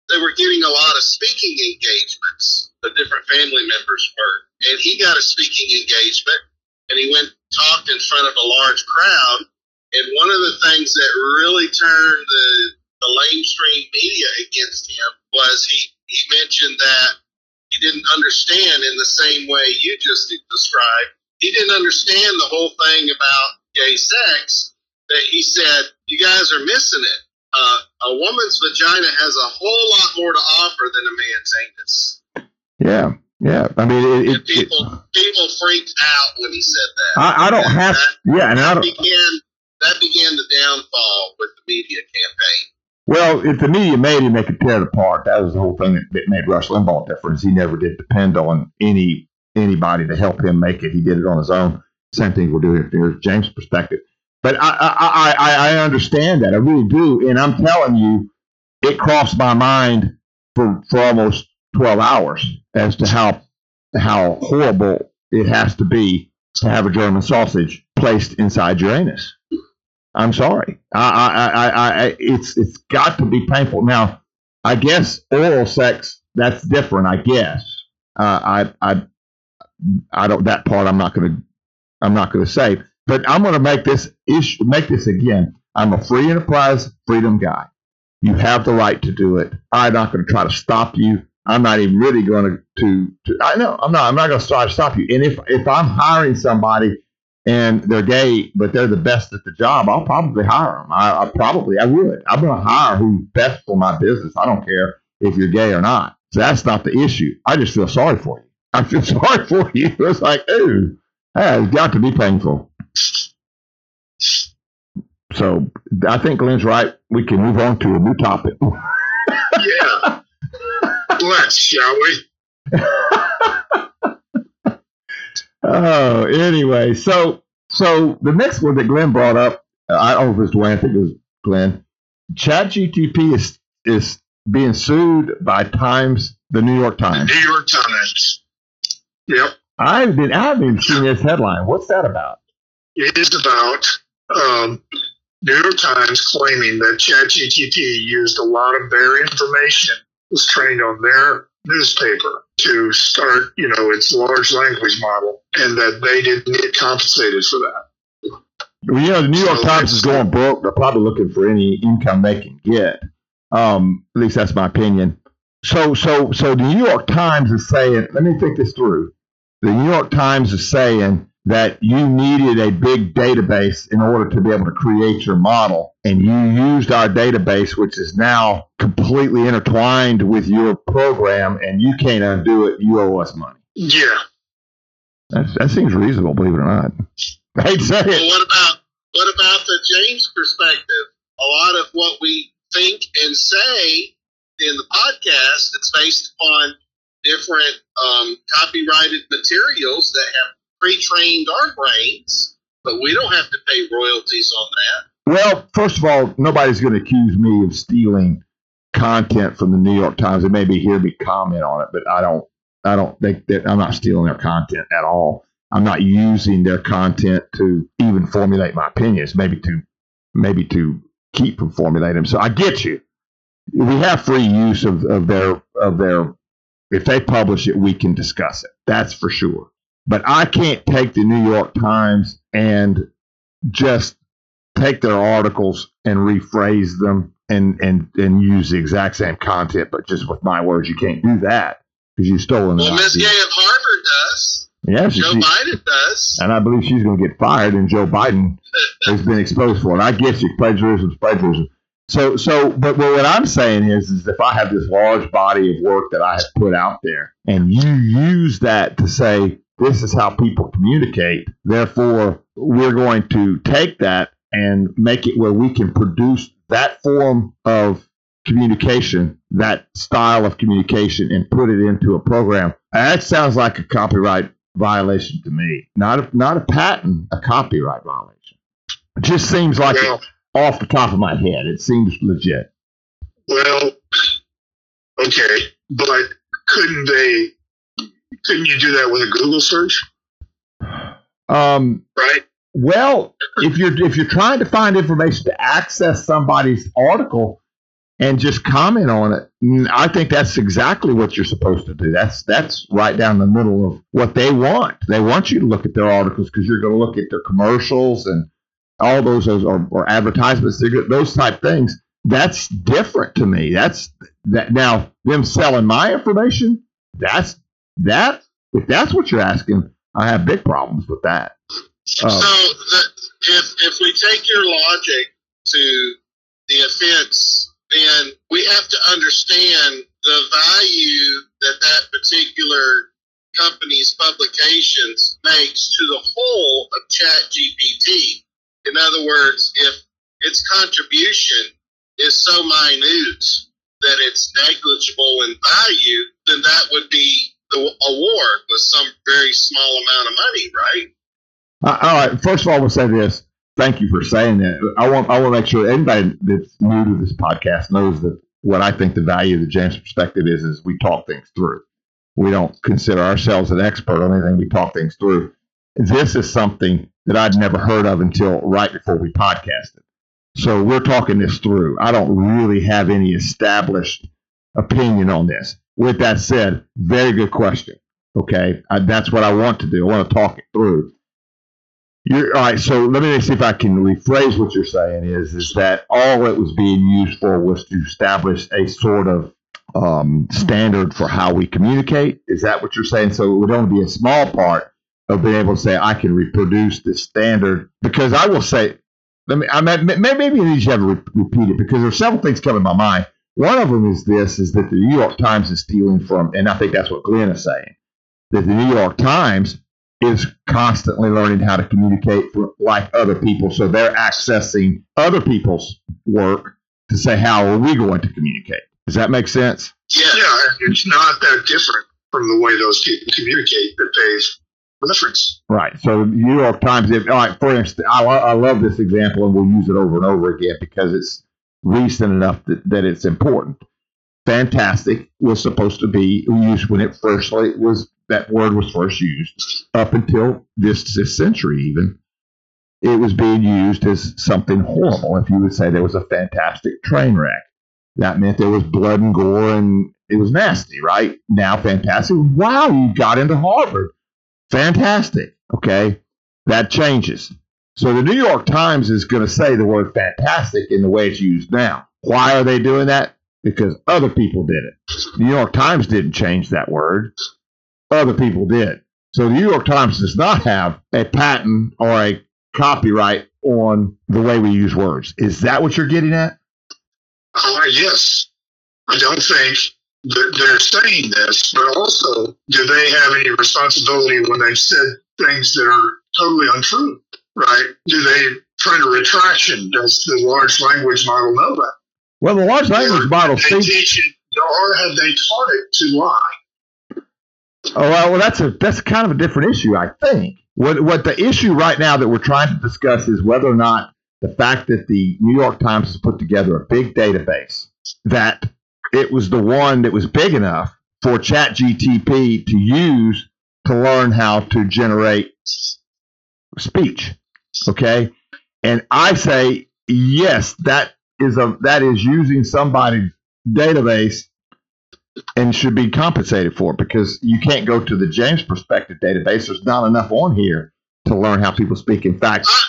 They were getting a lot of speaking engagements. The different family members were, and he got a speaking engagement, and he went talked in front of a large crowd. And one of the things that really turned the the lamestream media against him was he he mentioned that he didn't understand in the same way you just described. He didn't understand the whole thing about gay sex. That he said, "You guys are missing it. Uh, a woman's vagina has a whole lot more to offer than a man's anus." Yeah, yeah. I mean, it, it, it, people people freaked out when he said that. I, I don't And have. that, Yeah, and I that don't. began that began the downfall with the media campaign. Well, if the media made him, they could tear it apart. That was the whole thing that, made Rush Limbaugh difference. He never did depend on any anybody to help him make it. He did it on his own. Same thing we're doing from James' perspective. But I, I, I, I understand that. I really do. And I'm telling you, it crossed my mind for, for almost 12 hours as to how how horrible it has to be to have a German sausage placed inside your anus. I'm sorry. I, I, I, I, it's, it's got to be painful. Now, I guess oral sex, that's different. I guess. Uh, I, I, I don't. That part, I'm not going to, I'm not going to say. But I'm going to make this issue, make this again. I'm a free enterprise freedom guy. You have the right to do it. I'm not going to try to stop you. I'm not even really going to, to, to I know I'm not, I'm not going to try to stop you. And if, if I'm hiring somebody and they're gay, but they're the best at the job, I'll probably hire them. I, I probably, I would. I'm going to hire who's best for my business. I don't care if you're gay or not. So that's not the issue. I just feel sorry for you. I feel sorry for you. It's like, ooh, that has got to be painful. So I think Glenn's right. We can move on to a new topic. Yeah. Let's, shall we? Oh, anyway, so so the next one that Glenn brought up, I don't know if it was Dwayne, I think it was Glenn. ChatGTP is is being sued by Times, the New York Times. New York Times. Yep. I've been I haven't even seen this headline. What's that about? It is about um, New York Times claiming that ChatGTP used a lot of their information, was trained on their newspaper to start, you know, its large language model, and that they didn't get compensated for that. Well, you know, the New York So Times is going broke. They're probably looking for any income they can get. Um, at least that's my opinion. So, so, so the New York Times is saying. Let me think this through. The New York Times is saying that you needed a big database in order to be able to create your model, and you used our database, which is now completely intertwined with your program, and you can't undo it. You owe us money. Yeah. That, that seems reasonable, believe it or not. I hate to say Well, it. what about what about the James perspective? A lot of what we think and say in the podcast is based upon different um, copyrighted materials that have pre-trained our brains, but we don't have to pay royalties on that. Well, first of all, nobody's going to accuse me of stealing content from the New York Times. They maybe hear me comment on it, but I don't. I don't think that I'm not stealing their content at all. I'm not using their content to even formulate my opinions. Maybe to maybe to keep from formulating them. So I get you. We have free use of, of their of their. If they publish it, we can discuss it. That's for sure. But I can't take the New York Times and just take their articles and rephrase them and and and use the exact same content, but just with my words. You can't do that because you've stolen Well, it. Miss Gay of Harvard does. Yeah, she- Joe she- Biden does. and I believe she's going to get fired, and Joe Biden has been exposed for it. I get you, plagiarism, plagiarism. So, so, but, but what I'm saying is, is if I have this large body of work that I have put out there, and you use that to say this is how people communicate, therefore we're going to take that and make it where we can produce that form of communication, that style of communication, and put it into a program. That sounds like a copyright violation to me. Not a, not a patent, a copyright violation. It just seems like Well, off the top of my head. It seems legit. well, okay, but couldn't they? Couldn't you do that with a Google search? Um, Right? well, if you're if you're trying to find information to access somebody's article and just comment on it, mm, I think that's exactly what you're supposed to do. That's that's right down the middle of what they want. They want you to look at their articles because you're going to look at their commercials and all those, those or, or advertisements, those type things. That's different to me. That's that now them selling my information. That's that. If that's what you're asking, I have big problems with that. So Oh. the, if if we take your logic to the offense, then we have to understand the value that that particular company's publications makes to the whole of ChatGPT. In other words, if its contribution is so minute that it's negligible in value, then that would be the award with some very small amount of money, right? Uh, all right. First of all, I will say this. Thank you for saying that. I want I want to make sure anybody that's new to this podcast knows that what I think the value of the James perspective is is we talk things through. We don't consider ourselves an expert on anything. We talk things through. This is something that I'd never heard of until right before we podcasted. So we're talking this through. I don't really have any established opinion on this. With that said, very good question. Okay, I, that's what I want to do. I want to talk it through. You're, all right, so let me see if I can rephrase what you're saying. Is is that all it was being used for was to establish a sort of um, standard for how we communicate? Is that what you're saying? So it would only be a small part of being able to say I can reproduce this standard because I will say, let me, I mean, maybe maybe you need to have to re- repeat it because there's several things coming to my mind. One of them is this: is that the New York Times is stealing from, and I think that's what Glenn is saying, that the New York Times is constantly learning how to communicate for, like other people. So they're accessing other people's work to say, how are we going to communicate? Does that make sense? Yeah. Yeah, it's not that different from the way those people communicate that pays reference. Right. So the New York Times, if, all right, for instance, I, I love this example and we'll use it over and over again because it's recent enough that, that it's important. Fantastic was supposed to be used when it first was that word was first used up until this, this century even. It was being used as something horrible if you would say there was a fantastic train wreck. That meant there was blood and gore and it was nasty right? Now fantastic. Wow you got into harvard. Fantastic okay? That changes so the new york times is going to say the word fantastic in the way it's used now why are they doing that because other people did it the new york times didn't change that word other people did. So the New York Times does not have a patent or a copyright on the way we use words. Is that what you're getting at? Uh, yes, I don't think that they're saying this, but also, do they have any responsibility when they've said things that are totally untrue? Right? Do they print a retraction? Does the large language model know that? Well, the large language model They seems. teach it, or have they taught it to lie? Oh, well, well, that's a that's kind of a different issue, I think. What what the issue right now that we're trying to discuss is whether or not the fact that the New York Times has put together a big database that it was the one that was big enough for ChatGTP to use to learn how to generate speech. Okay. And I say, yes, that is a that is using somebody's database and should be compensated for because you can't go to the James Perspective database. There's not enough on here to learn how people speak. In fact, I,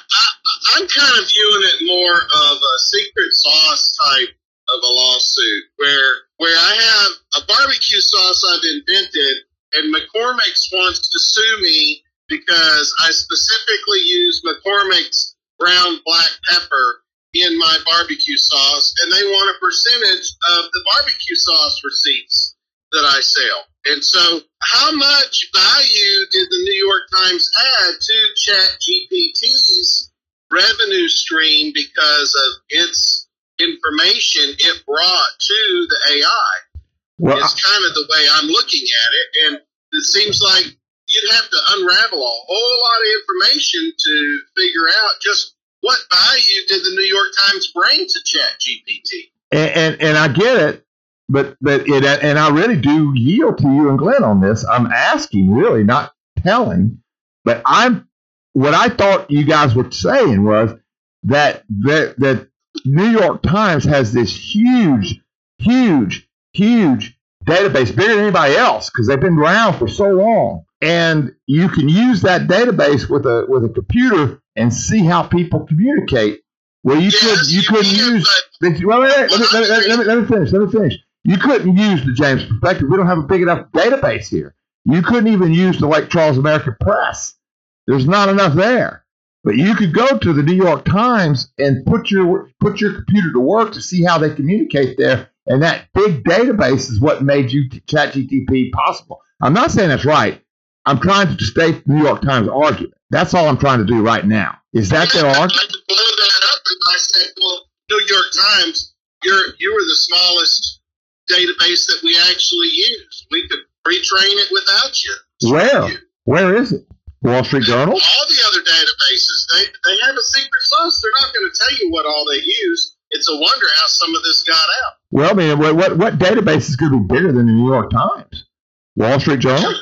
I'm kind of viewing it more of a secret sauce type of a lawsuit where where I have a barbecue sauce I've invented and McCormick's wants to sue me because I specifically use McCormick's brown black pepper in my barbecue sauce, and they want a percentage of the barbecue sauce receipts that I sell. And so, how much value did the New York Times add to Chat GPT's revenue stream because of its information it brought to the AI? well, It's kind of the way I'm looking at it, and it seems like you'd have to unravel a whole lot of information to figure out just what value did the New York Times bring to Chat GPT. and, and and I get it, but but it and I really do yield to you and Glenn on this. I'm asking, really, not telling, but I'm what I thought you guys were saying was that that that New York Times has this huge, huge, huge database, bigger than anybody else, because they've been around for so long, and you can use that database with a with a computer and see how people communicate. Well, you could Yes, you couldn't can, use but But, well, wait, wait, let, me, let, me, let, me, let me finish. Let me finish. You couldn't use the James Perspective. We don't have a big enough database here. You couldn't even use the Lake Charles American Press. There's not enough there. But you could go to the New York Times and put your put your computer to work to see how they communicate there. And that big database is what made you ChatGTP possible. I'm not saying that's right. I'm trying to state the New York Times argument. That's all I'm trying to do right now. Is that their I argument? could blow that up if I said, well, New York Times, you're you were the smallest database that we actually use. We could retrain it without you. Where? You. Where is it? Wall Street Journal? All the other databases, they, they have a secret sauce. They're not going to tell you what all they use. It's a wonder how some of this got out. Well, I mean, what what, what database is going to be bigger than the New York Times? Wall Street Journal?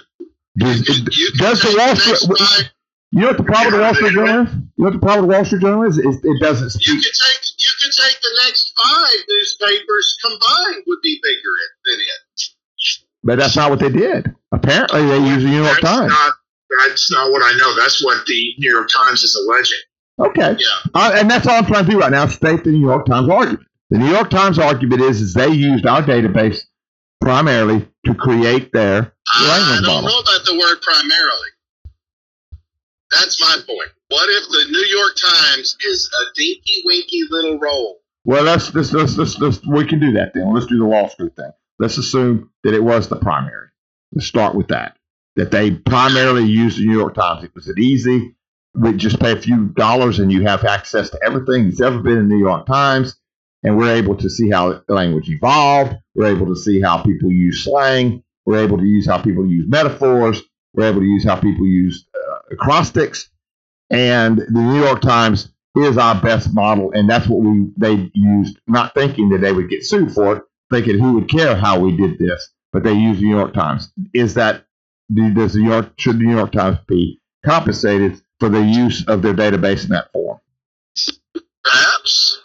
Does, You, you does the Wall Street? You know what the problem with the Wall Street Journal is? You know what the problem with the Wall Street Journal is? is it doesn't you speak. could take you could take the next five newspapers combined would be bigger than it. But that's not what they did. Apparently, they use the New York that's Times. Not, that's not what I know. That's what the New York Times is alleging. Okay, Yeah. uh, and that's all I'm trying to do right now. State the New York Times argument. The New York Times argument is is they used our database primarily to create their ah, I don't model. know about the word primarily. That's my point. What if the New York Times is a dinky winky little role? Well, let's, let's, let's, let's, let's, we can do that then. Let's do the Wall Street thing. Let's assume that it was the primary. Let's start with that. That they primarily used the New York Times. It was it easy. We just pay a few dollars and you have access to everything that's ever been in the New York Times. And we're able to see how language evolved. We're able to see how people use slang. We're able to use how people use metaphors. We're able to use how people use uh, acrostics. And the New York Times is our best model, and that's what we they used, not thinking that they would get sued for it, thinking who would care how we did this, but they used the New York Times. Is that does the New York should the New York Times be compensated for the use of their database in that form? Perhaps.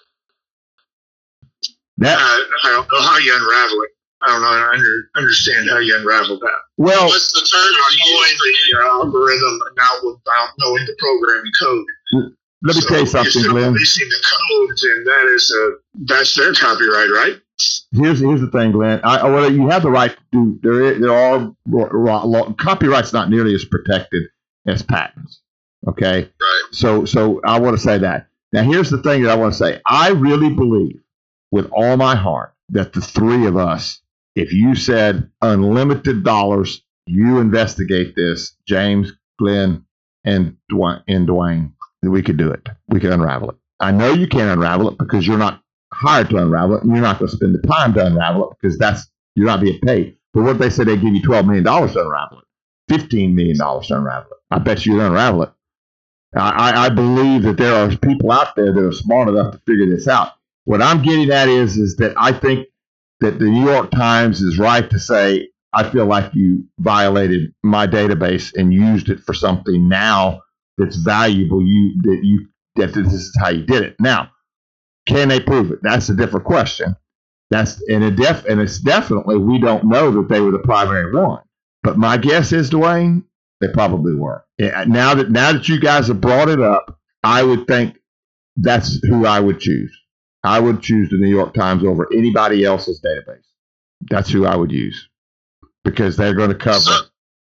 That I, I don't know how you unravel it. I don't know. I under, understand how you unravel that. well, What's the term you knowing use for you? the algorithm and not without knowing the programming code. let me So tell you You're something, still Glenn. releasing the codes, and that is a that's their copyright, right? Here's here's the thing, Glenn. I, well, you have the right to do. There there are ro- ro- law, copyright's not nearly as protected as patents. Okay. Right. So so I want to say that. Now here's the thing that I want to say. I really believe with all my heart that the three of us, if you said unlimited dollars, you investigate this, James, Glenn, and Dwayne, and Dwayne, that we could do it. We could unravel it. I know you can't unravel it because you're not hired to unravel it, and you're not going to spend the time to unravel it because that's you're not being paid. But what if they said they give you twelve million dollars to unravel it, fifteen million dollars to unravel it? I bet you unravel it. I, I believe that there are people out there that are smart enough to figure this out. What I'm getting at is, is that I think that the New York Times is right to say, I feel like you violated my database and used it for something now that's valuable. You that you that this is how you did it. Now, can they prove it? That's a different question. That's and it def and it's definitely we don't know that they were the primary one. But my guess is, Dwayne, they probably were. Yeah, now that now that you guys have brought it up, I would think that's who I would choose. I would choose the New York Times over anybody else's database. That's who I would use because they're going to cover. So-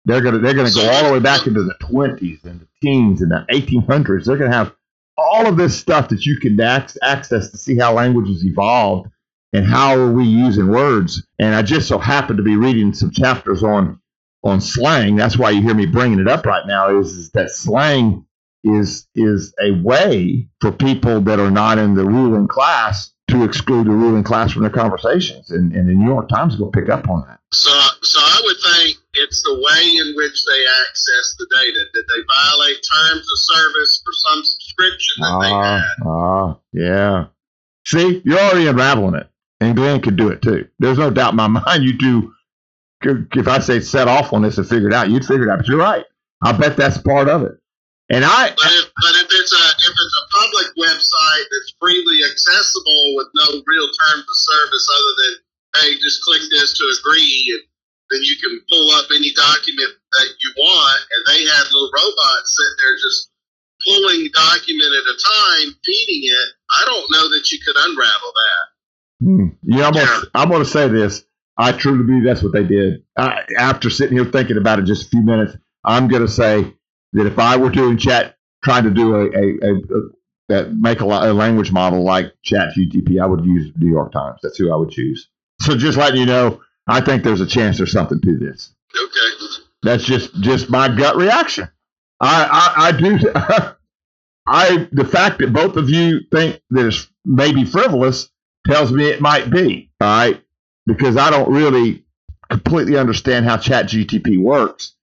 They're going to they're going to go all the way back into the 20s and the teens and the 1800s. They're going to have all of this stuff that you can access to see how languages evolved and how are we using words. And I just so happen to be reading some chapters on on slang. That's why you hear me bringing it up right now. Is, is that slang is is a way for people that are not in the ruling class to exclude the ruling class from their conversations, and, and the New York Times will pick up on that. So, so I would think it's the way in which they access the data. Did they violate terms of service for some subscription that they Ah, had? ah, yeah. See, you're already unraveling it, and Glenn could do it too. There's no doubt in my mind you could- If I say set off on this and figure it out, you'd figure it out. But you're right. I bet that's part of it. And I, But if, but if it's a if it's a public website that's freely accessible with no real terms of service other than hey, just click this to agree, and then you can pull up any document that you want, and they had little robots sitting there just pulling document at a time, feeding it. I don't know that you could unravel that. Hmm. Yeah, I'm gonna, I'm gonna say this. I truly believe that's what they did. I, after sitting here thinking about it just a few minutes, I'm gonna say that if I were doing chat, trying to do a, a, a, a that make a, a language model like Chat GTP, I would use New York Times. That's who I would choose. So just letting you know, I think there's a chance there's something to this. Okay. That's just just my gut reaction. I I, I do. I the fact that both of you think that it's maybe frivolous tells me it might be. All right, because I don't really completely understand how Chat GTP works.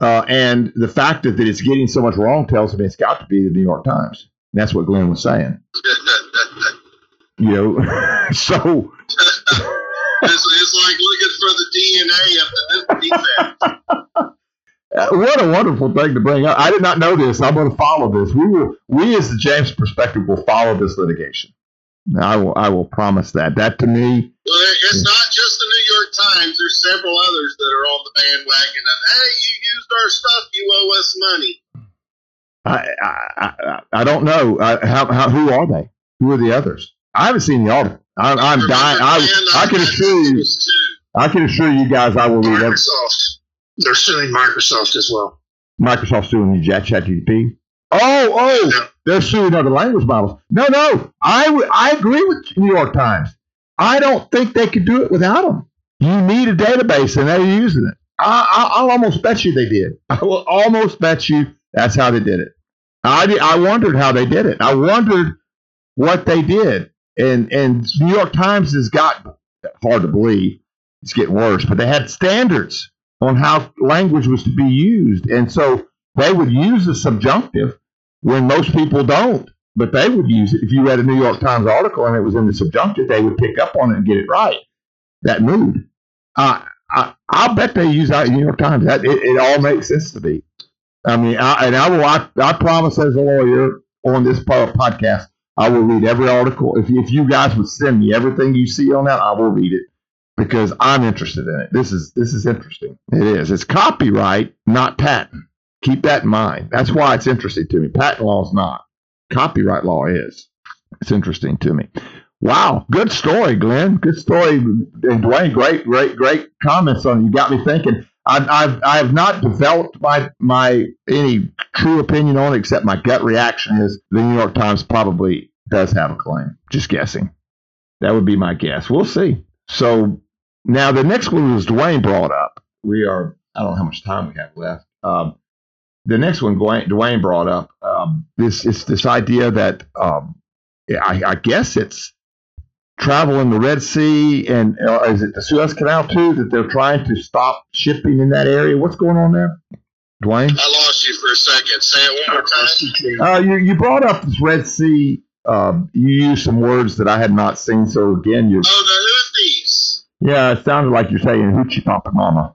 Uh, and the fact that, that it's getting so much wrong tells me it's got to be the New York Times. And that's what Glenn was saying. You know, so it's, it's like looking for the DNA of the defect. What a wonderful thing to bring up. I did not know this. I'm going to follow this. We will, we as the James perspective will follow this litigation. I will, I will promise that. That to me, Well, it's not just the New York Times. There's several others that are on the bandwagon of, hey, you used our stuff, you owe us money. I, I, I, I don't know. I, how, how, who are they? Who are the others? I haven't seen the article. I, I'm dying. I, I can assure you. I can assure you guys, I will read every, Microsoft. They're suing Microsoft as well. Microsoft's suing Chat ChatGPT. Oh, oh, Yeah. they're suing other language models. No, no, I I agree with New York Times. I don't think they could do it without them. You need a database, and they're using it. I, I, I'll almost bet you they did. I will almost bet you that's how they did it. I, I wondered how they did it. I wondered what they did. And and New York Times has got hard to believe. It's getting worse, but they had standards on how language was to be used. And so they would use the subjunctive when most people don't, but they would use it. If you read a New York Times article and it was in the subjunctive, they would pick up on it and get it right. That mood. Uh, I, I'll bet they use that New York Times. That, it, it all makes sense to me. I mean, I, and I will, I, I promise as a lawyer on this podcast, I will read every article. If, if you guys would send me everything you see on that, I will read it because I'm interested in it. This is this is interesting. It is. It's copyright, not patent. Keep that in mind. That's why it's interesting to me. Patent law is not. Copyright law is. It's interesting to me. Wow, good story, Glenn. Good story, and Dwayne. Great, great, great comments on it. You got me thinking. I've, I've, I have not developed my my any true opinion on it, except my gut reaction is the New York Times probably does have a claim. Just guessing. That would be my guess. We'll see. So now the next one was Dwayne brought up. We are I don't know how much time we have left. Um, the next one Dwayne, brought up um, this it's this idea that um, I, I guess it's travel in the Red Sea and uh, is it the Suez Canal too that they're trying to stop shipping in that area? What's going on there? Dwayne? I lost you for a second. Say it one more time. Uh, you you brought up this Red Sea. Uh, you used some words that I had not seen. So again, you Oh, the Houthis. yeah, it sounded like you're saying hoochie papa mama,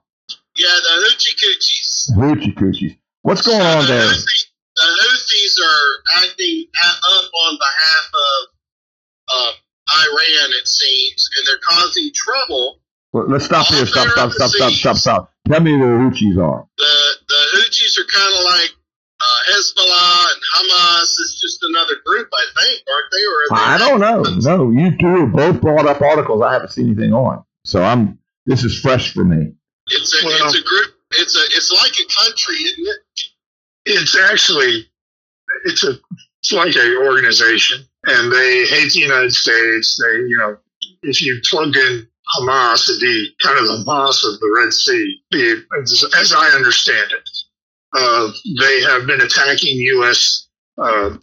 Yeah, the Hoochie Coochies. hoochie coochies. What's going So on the there? Houthi- the Houthis are acting up on behalf of Iran, it seems, and they're causing trouble. Well, Let's stop here. Stop, stop, stop, stop, stop, stop. Tell me who the hoochies are. The the Houthis are kind of like uh, Hezbollah and Hamas. It's just another group, I think, aren't they? Or are they I don't know. No, you two have both brought up articles I haven't seen anything on. So I'm. This is fresh for me. It's a Well- it's a group. It's a it's like a country, isn't it? It's actually it's a it's like a organization, and they hate the United States. They you know if you plug in Hamas, it'd be kind of the Hamas of the Red Sea, as I understand it. Uh, they have been attacking U.S. Uh,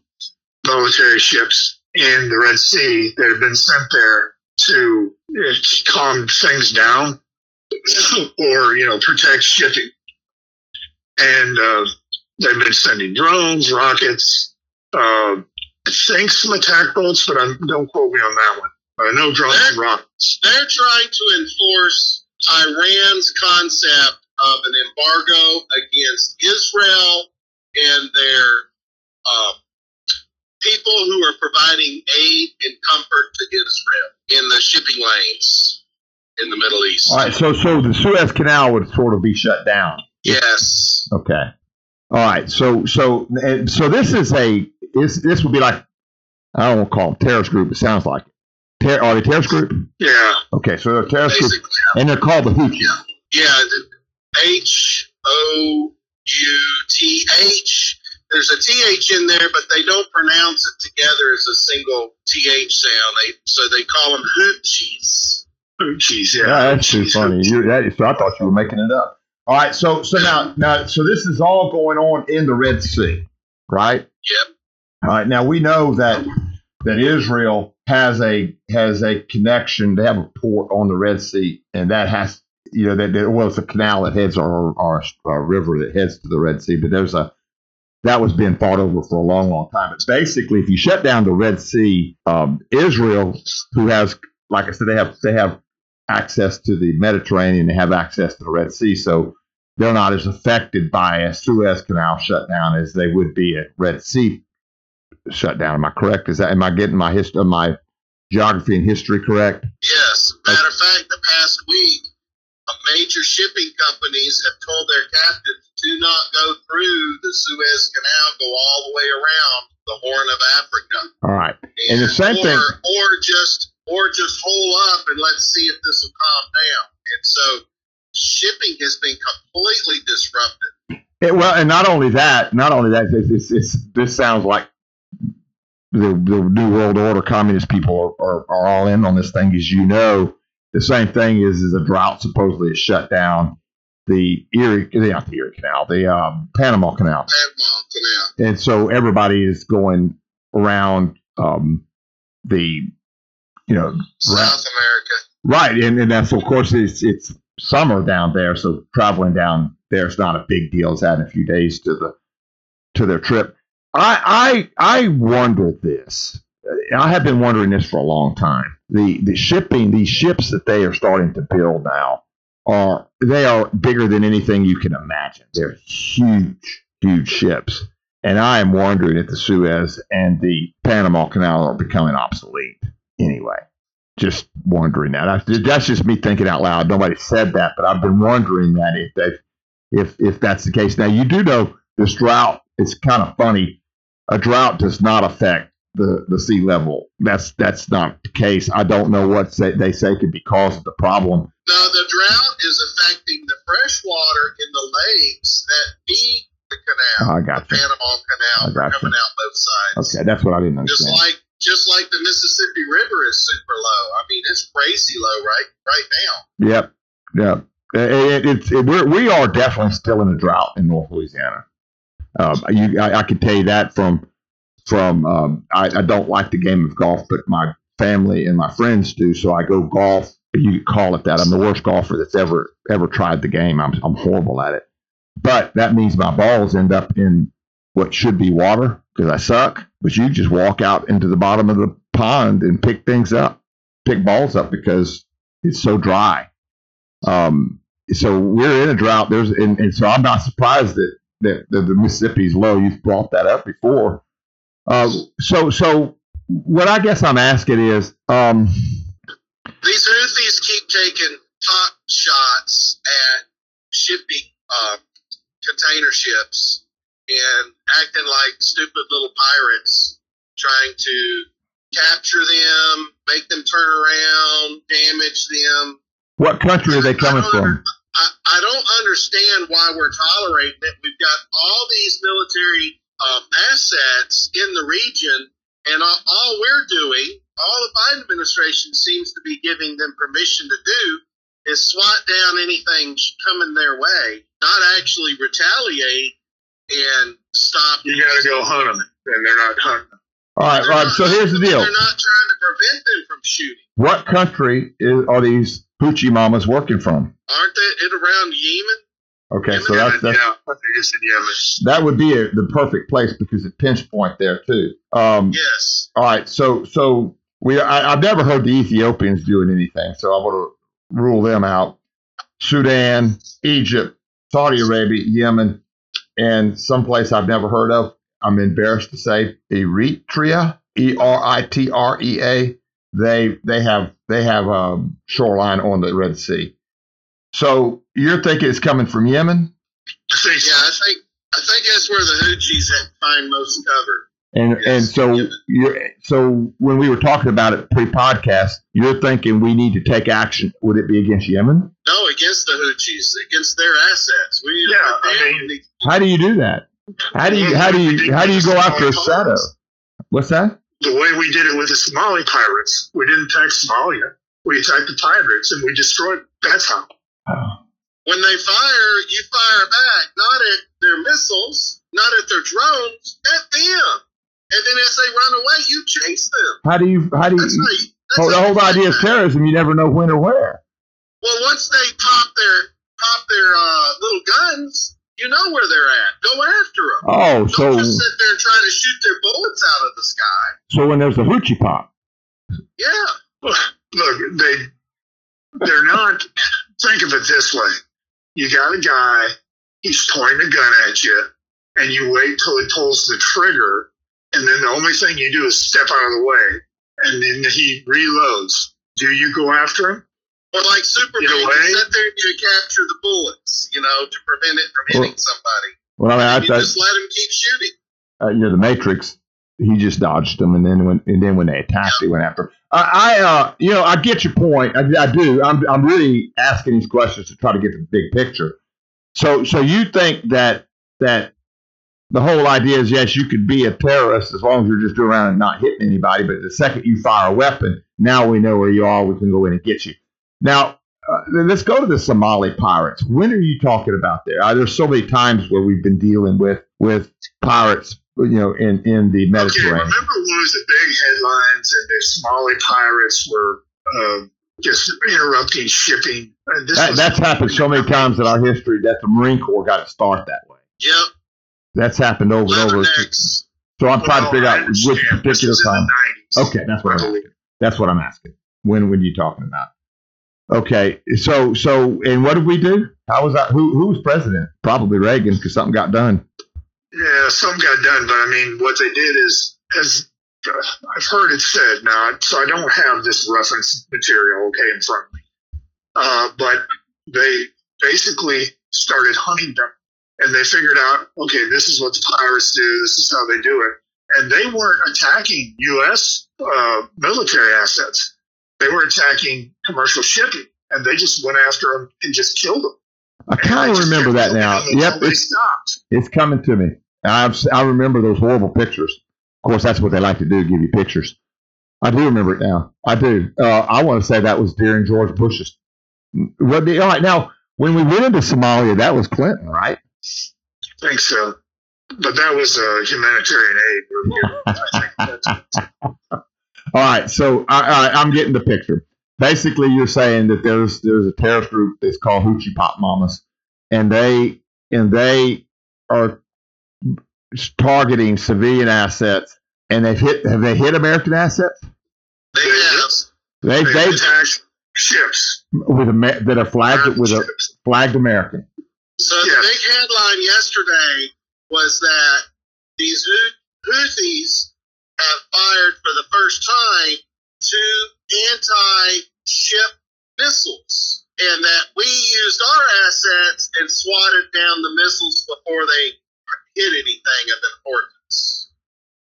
military ships in the Red Sea that have been sent there to uh, calm things down or you know protect shipping. And uh, they've been sending drones, rockets, uh, I think some attack boats, but I'm, don't quote me on that one. But I know drones and rockets. They're trying to enforce Iran's concept of an embargo against Israel and their uh, people who are providing aid and comfort to Israel in the shipping lanes in the Middle East. All right. So so the Suez Canal would sort of be shut down. Yes. Okay. All right. So so so this is a this this would be like I don't want to call them terrorist group. It sounds like it. Ter- are they terrorist group? Yeah. Okay. So they're a terrorist group, Basically, and they're called the Houthis. yeah. H O U T H. There's a TH in there, but they don't pronounce it together as a single TH sound. They so they call them Hoochies. Hoochies, yeah. Yeah, that's too funny. You, that, so I thought you were making it up. All right. So so now now so this is all going on in the Red Sea, right? Yep. All right. Now we know that that Israel has a has a connection. They have a port on the Red Sea, and that has you know that well, it's a canal that heads or or a river that heads to the Red Sea. But there's a that was being fought over for a long, long time. But basically, if you shut down the Red Sea, um, Israel, who has, like I said, they have they have access to the Mediterranean, they have access to the Red Sea, so they're not as affected by a Suez Canal shutdown as they would be at Red Sea shutdown. Am I correct? Is that am I getting my history, my geography and history correct? Yes. Matter of fact, the past week, uh, major shipping companies have told their captains do not go through the Suez Canal, go all the way around the Horn of Africa. All right. And the same or, thing- or just or just hole up and let's see if this will calm down. And so shipping has been completely disrupted. It, well, and not only that, not only that, it's, it's, it's, this sounds like the, the New World Order communist people are, are, are all in on this thing. As you know, the same thing is, is a drought supposedly has shut down the Erie, not the Erie Canal, the um, Panama Canal. Panama Canal. And so everybody is going around um, the, you know, South America. Right, and, and that's of course it's it's summer down there, so traveling down there is not a big deal. It's adding a few days to the to their trip. I I I wonder this. I have been wondering this for a long time. The the shipping these ships that they are starting to build now are they are bigger than anything you can imagine. They're huge, huge ships. And I am wondering if the Suez and the Panama Canal are becoming obsolete anyway just wondering that. That's just me thinking out loud. Nobody said that, but I've been wondering that if if if that's the case. Now you do know this drought. It's kind of funny. A drought does not affect the the sea level. That's that's not the case. I don't know what say, they say could be causing the problem. Now the drought is affecting the fresh water in the lakes that feed the canal. Oh, I got the you. Panama Canal got you. coming out both sides. Okay, that's what I didn't understand. Just like just like the Mississippi River is super low. I mean, it's crazy low right right now. Yep, yep. It, it, it's it, we're, we are definitely still in a drought in North Louisiana. Um, you, I, I can tell you that from from um, I, I don't like the game of golf, but my family and my friends do, so I go golf. You could call it that. I'm the worst golfer that's ever ever tried the game. I'm I'm horrible at it. but that means my balls end up in what should be water because I suck. But you just walk out into the bottom of the pond and pick things up, pick balls up because it's so dry. Um, so we're in a drought. There's and, and so I'm not surprised that, that, that the Mississippi's low. You've brought that up before. Uh, so so what I guess I'm asking is, um, These Houthis keep taking pot shots at shipping uh, container ships and acting like stupid little pirates, trying to capture them, make them turn around, damage them. what country are they coming from? I, I don't understand why we're tolerating it. We've got all these military um, assets in the region, and all, all we're doing, all the Biden administration seems to be giving them permission to do, is swat down anything coming their way, not actually retaliate and stop. You got to go hunt them, and they're not hunting. them. All right, They're all right. not- So here's the deal. They're not trying to prevent them from shooting. What country is, are these hoochie mamas working from? Aren't they it around Yemen? Okay, so that's, that's yeah, it's in Yemen. that would be a, the perfect place because it pinch point there too. Um, Yes. All right, so so we I, I've never heard the Ethiopians doing anything, so I'm going to rule them out. Sudan, Egypt, Saudi Arabia, Yemen, and someplace I've never heard of. I'm embarrassed to say Eritrea, E R I T R E A. They they have they have a shoreline on the Red Sea. So you're thinking it's coming from Yemen, I think. Yeah, I think I think that's where the Houthis find most cover. and Yes, and so you're so when we were talking about it pre-podcast, you're thinking we need to take action. Would it be against Yemen? No, against the Houthis, against their assets. We need Yeah, to I mean- How do you do that? How do you how do you how do you go after a shadow? What's that? The way we did it with the Somali pirates, we didn't attack Somalia. We attacked the pirates and we destroyed. them. That's how. When they fire, you fire back, not at their missiles, not at their drones, at them. And then as they run away, you chase them. How do you how do That's you? how you. That's Oh, the whole idea of terrorism. You never know when or where. Well, once they pop their pop their uh, little guns, you know where they're at. Go after them. Oh, Don't so just sit there and try to shoot their bullets out of the sky. so when there's a hoochie pop, Yeah. Look, they they're not. Think of it this way: you got a guy, he's pointing a gun at you, and you wait till he pulls the trigger, and then the only thing you do is step out of the way, and then he reloads. Do you go after him? Or like Superman, In you sit there and you capture the bullets, you know, to prevent it from hitting somebody. well, I mean, I, you I, just let him keep shooting. uh, you know, the Matrix, he just dodged them, and then when and then when they attacked, he went after. I uh, you know, I get your point. I, I do. I'm I'm really asking these questions to try to get the big picture. So so you think that that the whole idea is yes, you could be a terrorist as long as you're just around and not hitting anybody, but the second you fire a weapon, now we know where you are. We can go in and get you. Now. Uh, let's go to the Somali pirates. When are you talking about there? Uh, there's so many times where we've been dealing with with pirates, you know, in in the Mediterranean. Okay, remember one of the big headlines and the Somali pirates were uh, just interrupting shipping? This That, that's happened so many times in our history that the Marine Corps got to start that way. Yep. That's happened over and over. So I'm trying to figure out which particular time. Okay, that's what I'm asking. That's what I'm asking. When when you talking about? Okay, so so and what did we do? How was that? Who who was president? Probably Reagan because something got done. Yeah, some got done, but I mean, what they did is, as uh, I've heard it said now, so I don't have this reference material okay in front of me, uh, but they basically started hunting them, and they figured out, okay, this is what the pirates do, this is how they do it, and they weren't attacking U.S. Uh, military assets; they were attacking commercial shipping, and they just went after them and just killed them. I kind of remember that now. Yep, it's it's coming to me. I've, I remember those horrible pictures. Of course, that's what they like to do, give you pictures. I do remember it now. I do. Uh, I want to say that was during George Bush's. What the, all right, now, when we went into Somalia, that was Clinton, right? think so. But that was a humanitarian aid review. I think that's, All right, so I, I, I'm getting the picture. Basically, you're saying that there's there's a terrorist group that's called Hoochie Pop Mamas, and they and they are targeting civilian assets, and they've hit. Have they hit American assets? They have. They They they attacked ships. with Amer- that are flagged American with a flagged American. So Yes. the big headline yesterday was that these Hou- Houthis have fired for the first time two anti-ship missiles, and that we used our assets and swatted down the missiles before they hit anything of importance.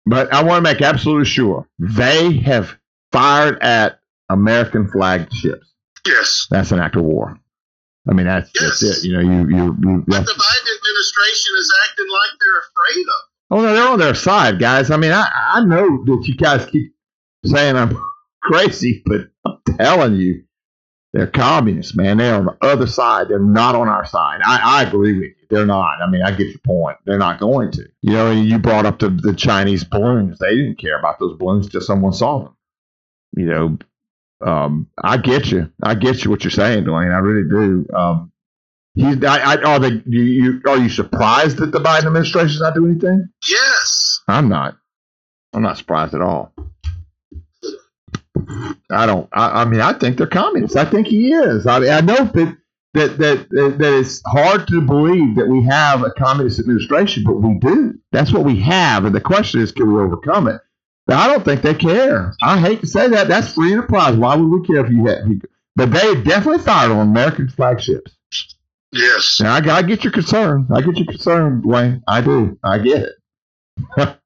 But I want to make absolutely sure they have fired at American flagged ships. Yes. That's an act of war. I mean, that's, that's it. You know, you you, you But the Biden administration is acting like they're afraid of. oh no, they're on their side, guys. I mean, I I know that you guys keep saying I'm crazy, but I'm telling you, they're communists, man. They're on the other side. They're not on our side. I, I agree with you. They're not. I mean, I get your point. They're not going to. You know, and you brought up the, the Chinese balloons. They didn't care about those balloons till someone saw them. You know, um, I get you. I get you what you're saying, Dwayne. I really do. Um, he's. I, I, are they? You, you are you surprised that the Biden administration's not doing anything? Yes. I'm not. I'm not surprised at all. I don't. I, I mean, I think they're communists. I think he is. I I know that that that that that it's hard to believe that we have a communist administration, but we do. That's what we have, and the question is, can we overcome it? But I don't think they care. I hate to say that. That's free enterprise. Why would we care if you had? But they definitely fired on American flagships. Yes. Now, I, I get your concern. I get your concern, Wayne. I do. I get it.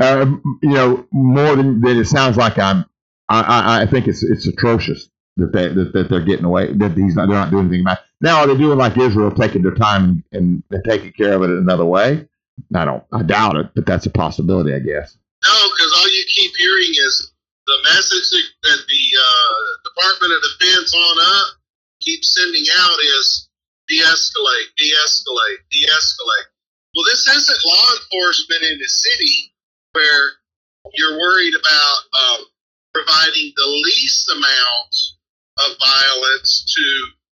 um, you know, more than, than it sounds like I'm. I, I, I think it's it's atrocious that they that, that they're getting away. That he's not. They're not doing anything about. it. Now, are they doing like Israel, taking their time and, and taking care of it another way? I don't. I doubt it, but that's a possibility, I guess. No, because all you keep hearing is the message that, that the uh, Department of Defense on up keeps sending out is de-escalate, de-escalate, de-escalate. Well, this isn't law enforcement in the city where you're worried about um, providing the least amount of violence to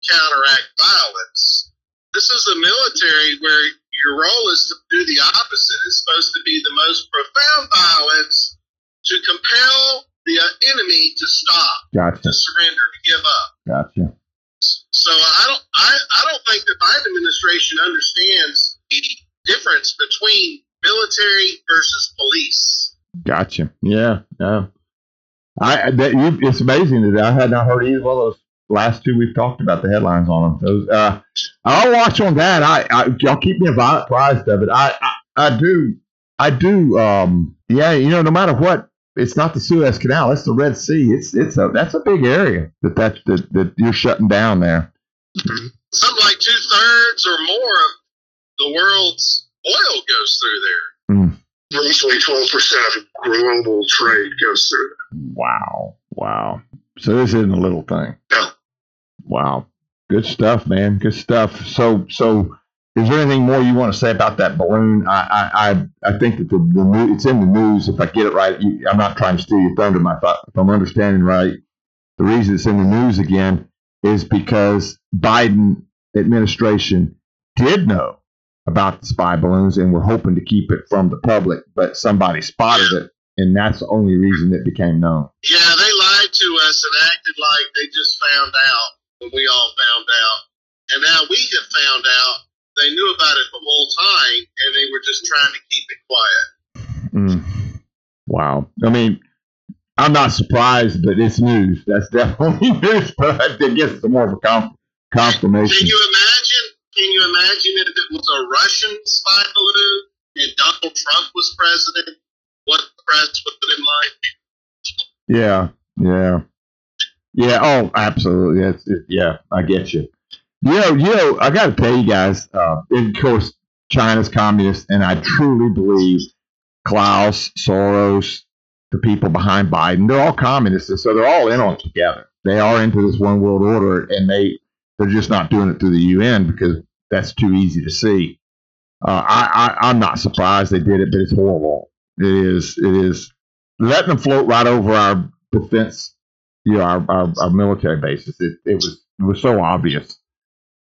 counteract violence. This is a military where your role is to do the opposite. It's supposed to be the most profound violence to compel the enemy to stop, Gotcha. to surrender, to give up. Gotcha. So I don't, I, I don't think the Biden administration understands the difference between military versus police. Gotcha. Yeah. Yeah. I that you. It's amazing that I had not heard either one of those last two we've talked about the headlines on them. Those. Uh, I'll watch on that. I, I y'all keep me apprised of it. I, I I do. I do. Um. Yeah. You know, no matter what, it's not the Suez Canal. It's the Red Sea. It's it's a that's a big area that that that, that you're shutting down there. Something like two thirds or more of the world's oil goes through there. Roughly 12% of global trade goes through. Wow. Wow. So this isn't a little thing. No. Wow. Good stuff, man. Good stuff. So, so is there anything more you want to say about that balloon? I, I, I, I think that the, the new, it's in the news. If I get it right, you, I'm not trying to steal your thunder. My thought, if I'm understanding right, the reason it's in the news again is because Biden administration did know about the spy balloons and were hoping to keep it from the public, but somebody spotted it, and that's the only reason it became known. Yeah, they lied to us and acted like they just found out when we all found out. And now we have found out they knew about it the whole time and they were just trying to keep it quiet. Mm. Wow. I mean, I'm not surprised, but it's news. That's definitely news. But I guess it's more of a conf- confirmation. Can you imagine? Can you imagine if it was a Russian spy balloon and Donald Trump was president? What the press would have been like? Yeah. Yeah. Yeah. Oh, absolutely. It. Yeah, I get you. You know, you know, I got to tell you guys. Uh, of course, China's communist, and I truly believe Klaus, Soros, the people behind Biden, they're all communists, and so they're all in on it together. They are into this one world order, and they they're just not doing it through the UN because that's too easy to see. Uh, I, I I'm not surprised they did it, but it's horrible. It is. It is letting them float right over our defense, you know, our, our, our military bases. It, it was it was so obvious.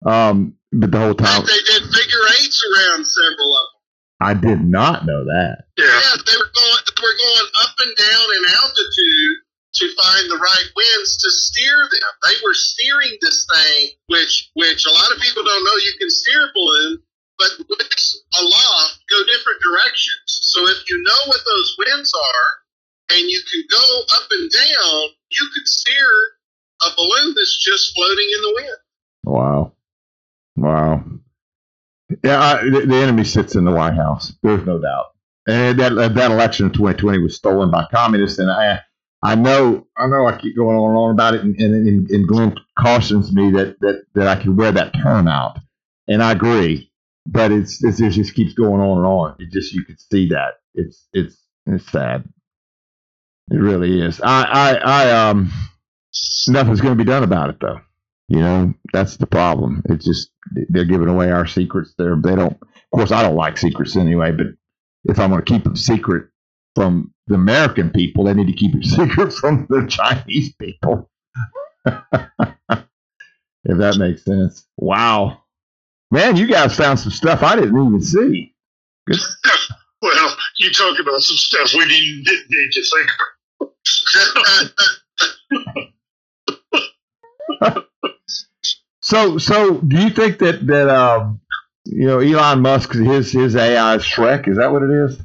Um, but the whole time, they did figure eights around several of them. I did not know that. Yeah. Yeah, they were going they were going up and down in altitude to find the right winds to steer them. They were steering this thing, which which a lot of people don't know you can steer a balloon, but winds aloft go different directions. So if you know what those winds are and you can go up and down, you could steer a balloon that's just floating in the wind. Wow. Wow. Yeah, I, the, the enemy sits in the White House. There's no doubt. And that that election in 2020 was stolen by communists. And I I know I know I keep going on and on about it. And, and, and Glenn cautions me that, that, that I can wear that term out. And I agree. But it's, it's it just keeps going on and on. It just you can see that it's it's it's sad. It really is. I I, I um nothing's going to be done about it though. You know, that's the problem. It's just they're giving away our secrets. They're they don't. Of course, I don't like secrets anyway. But if I'm going to keep them secret from the American people, they need to keep it secret from the Chinese people. if that makes sense. Wow, man, you guys found some stuff I didn't even see. Good. Well, you talk about some stuff we didn't, didn't need to think about. So, so do you think that that um, you know Elon Musk his his AI is Shrek? Is that what it is?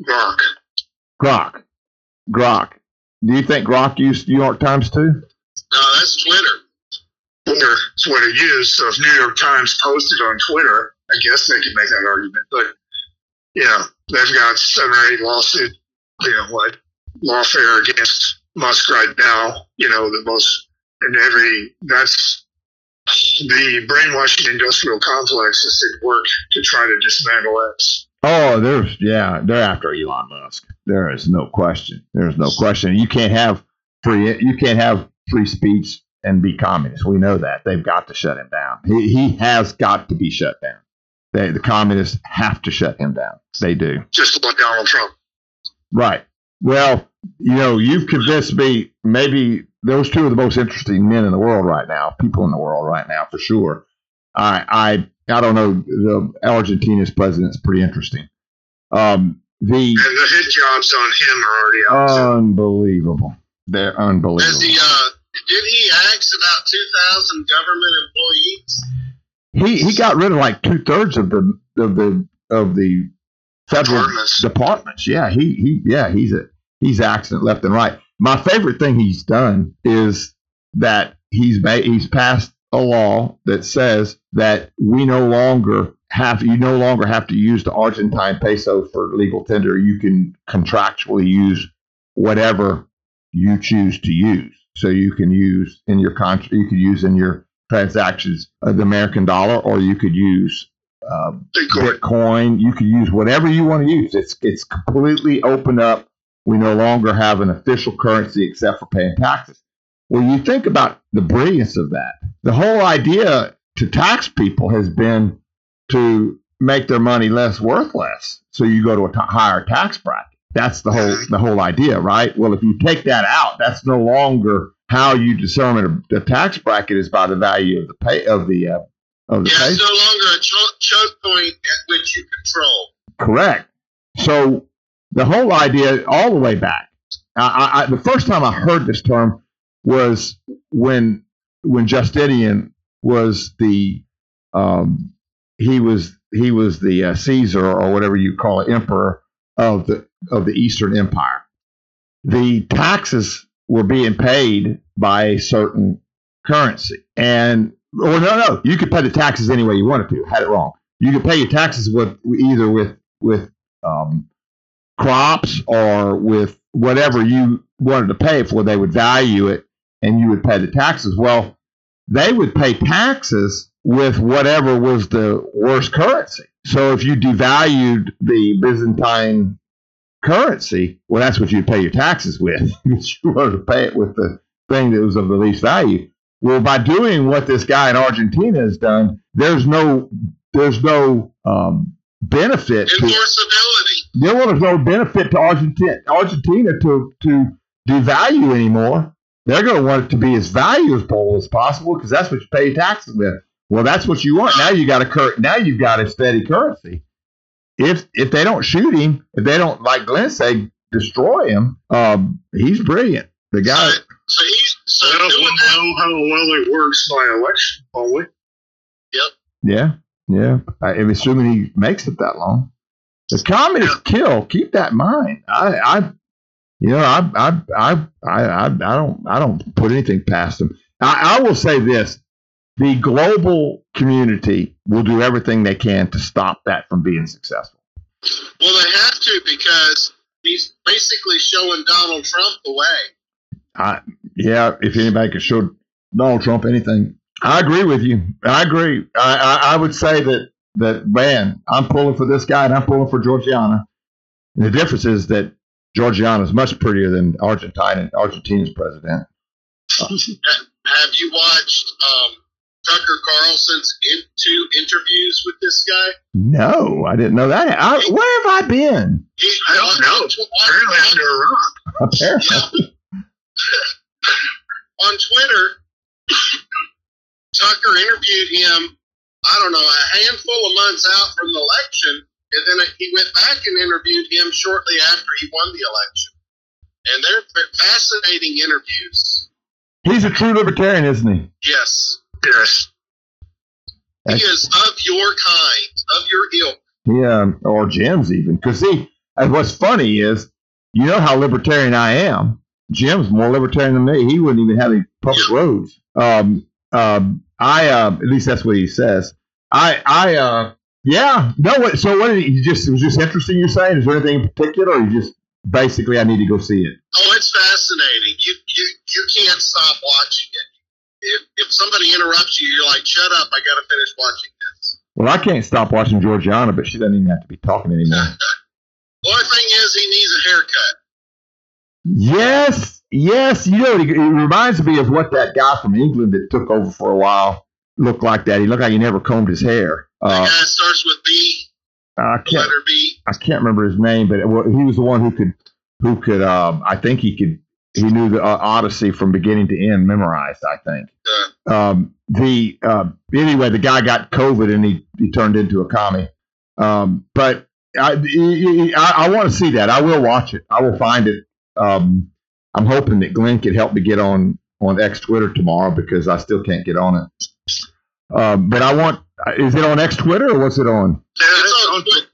Mark. Grok, Grok. Do you think Grok used New York Times too? No, that's Twitter. Twitter is what it used. So if New York Times posted on Twitter, I guess they could make that argument. But yeah, they've got seven or eight lawsuit, you know, what lawfare against Musk right now. You know, the most and every that's the brainwashing industrial complex is at work to try to dismantle X. Oh, there's yeah, they're after Elon Musk. There is no question. There's no question. You can't have free. You can't have free speech and be communist. We know that. They've got to shut him down. He he has got to be shut down. They, the communists have to shut him down. They do. Just like Donald Trump. Right. Well, you know, you've convinced me. Maybe those two are the most interesting men in the world right now, people in the world right now, for sure. I I I don't know. The Argentina's president is pretty interesting. Um, the And the hit jobs on him are already out. Unbelievable. They're unbelievable. Has he uh did he axe about two thousand government employees? he he got rid of like two thirds of the of the of the federal Departments. departments. Yeah, he he yeah he's a he's accident left and right. My favorite thing he's done is that he's made he's passed a law that says that we no longer have you no longer have to use the Argentine peso for legal tender. You can contractually use whatever you choose to use. So you can use in your contract, you could use in your transactions uh, the American dollar, or you could use uh, Bitcoin. You can use whatever you want to use. It's it's completely open up. We no longer have an official currency except for paying taxes. Well, you think about the brilliance of that. The whole idea to tax people has been to make their money less worthless. So you go to a t- higher tax bracket. That's the whole the whole idea, right? Well, if you take that out, that's no longer how you determine a, the tax bracket is by the value of the pay of the uh, of the Yeah, it's no longer a cho- choke point at which you control. Correct. So the whole idea, all the way back, I, I, I- the first time I heard this term was when when Justinian was the um, he was he was the uh, Caesar or whatever you call it, emperor of the of the Eastern Empire. The taxes were being paid by a certain currency, and or no, no, you could pay the taxes any way you wanted to. Had it wrong. You could pay your taxes with either with with um, crops or with whatever you wanted to pay for. They would value it, and you would pay the taxes. Well, they would pay taxes with whatever was the worst currency. So if you devalued the Byzantine currency, well, that's what you'd pay your taxes with. you wanted to pay it with the thing that was of the least value. Well, by doing what this guy in Argentina has done, there's no there's no um, benefit to Enforceability. there was no benefit to Argentina, Argentina to to devalue anymore. They're going to want it to be as valuable as possible because that's what you pay taxes with. Well, that's what you want. Now you got a cur- now you've got a steady currency. If if they don't shoot him, if they don't like Glenn say destroy him, um, he's brilliant. The guy. So, so he's so Well, doing we'll that. know how well it works by election, won't we? Yeah, yeah. I, I'm assuming he makes it that long. The communists kill. Keep that in mind. I, I, you know, I, I, I, I, I, I don't, I don't put anything past them. I, I will say this: the global community will do everything they can to stop that from being successful. Well, they have to because he's basically showing Donald Trump the way. Yeah, if anybody could show Donald Trump anything, I agree with you. I agree. I, I, I would say that that man, I'm pulling for this guy and I'm pulling for Georgiana. And the difference is that Georgiana is much prettier than Argentina. And Argentina's president. Have you watched um, Tucker Carlson's in, two interviews with this guy? No, I didn't know that. I, where have I been? He, I don't know. Apparently under a rock. Apparently. on Twitter, Tucker interviewed him, I don't know, a handful of months out from the election, and then he went back and interviewed him shortly after he won the election. And they're fascinating interviews. He's a true libertarian, isn't he? Yes. Yes. He is of your kind, of your ilk. Yeah, or Jim's even. Because see, and what's funny is, you know how libertarian I am. Jim's more libertarian than me. He wouldn't even have any public roads. Um, um, I uh, at least that's what he says. I, I, uh, yeah. No, what? So what? Did he, you just it was just interesting. You're saying? Is there anything in particular, or you just basically I need to go see it? Oh, it's fascinating. You you you can't stop watching it. If if somebody interrupts you, you're like, "Shut up! I got to finish watching this." Well, I can't stop watching Georgiana, but she doesn't even have to be talking anymore. The only thing is, he needs a haircut. Yes, yes. You know, it, it reminds me of what that guy from England that took over for a while looked like. That he looked like he never combed his hair. Uh, guy starts with B, I can't, letter B. I can't remember his name, but it, wa- he was the one who could, who could. Um, I think he could. He knew the uh, Odyssey from beginning to end, memorized. I think. Um, the uh, anyway, the guy got COVID and he, he turned into a commie. Um, but I, I, I, I want to see that. I will watch it. I will find it. Um, I'm hoping that Glenn could help me get on on X Twitter tomorrow because I still can't get on it. Um, but I want. Is it on X Twitter or what's it on? It's on, Twi-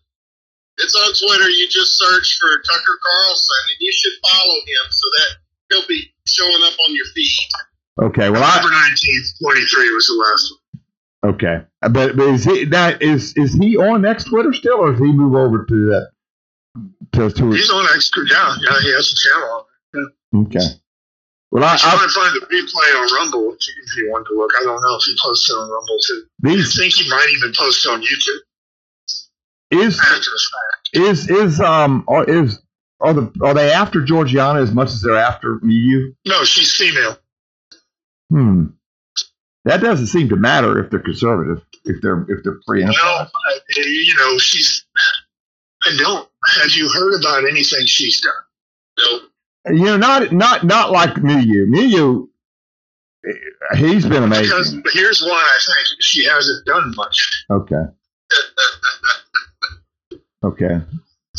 it's on Twitter. You just search for Tucker Carlson, and you should follow him so that he'll be showing up on your feed. Okay. Well, I, November 19th, 23 was the last one. Okay, but, but is he that is is he on X Twitter still, or does he move over to that? He's on extra. Yeah, yeah, he has a channel. okay. Well, I, I try I, to find the replay on Rumble if you- if you want to look. I don't know if he posted on Rumble too. I think he might even post it on YouTube is after the fact. is is um or is are the are they after Georgiana as much as they're after Me you? No, she's female. Hmm. That doesn't seem to matter if they're conservative, if they're if they're free enterprise. I, you know, she's. I don't. Have you heard about anything she's done? Nope. You know, not not not like Milei. Milei, he's been amazing. Because amazing. here's why I think she hasn't done much. Okay. Okay.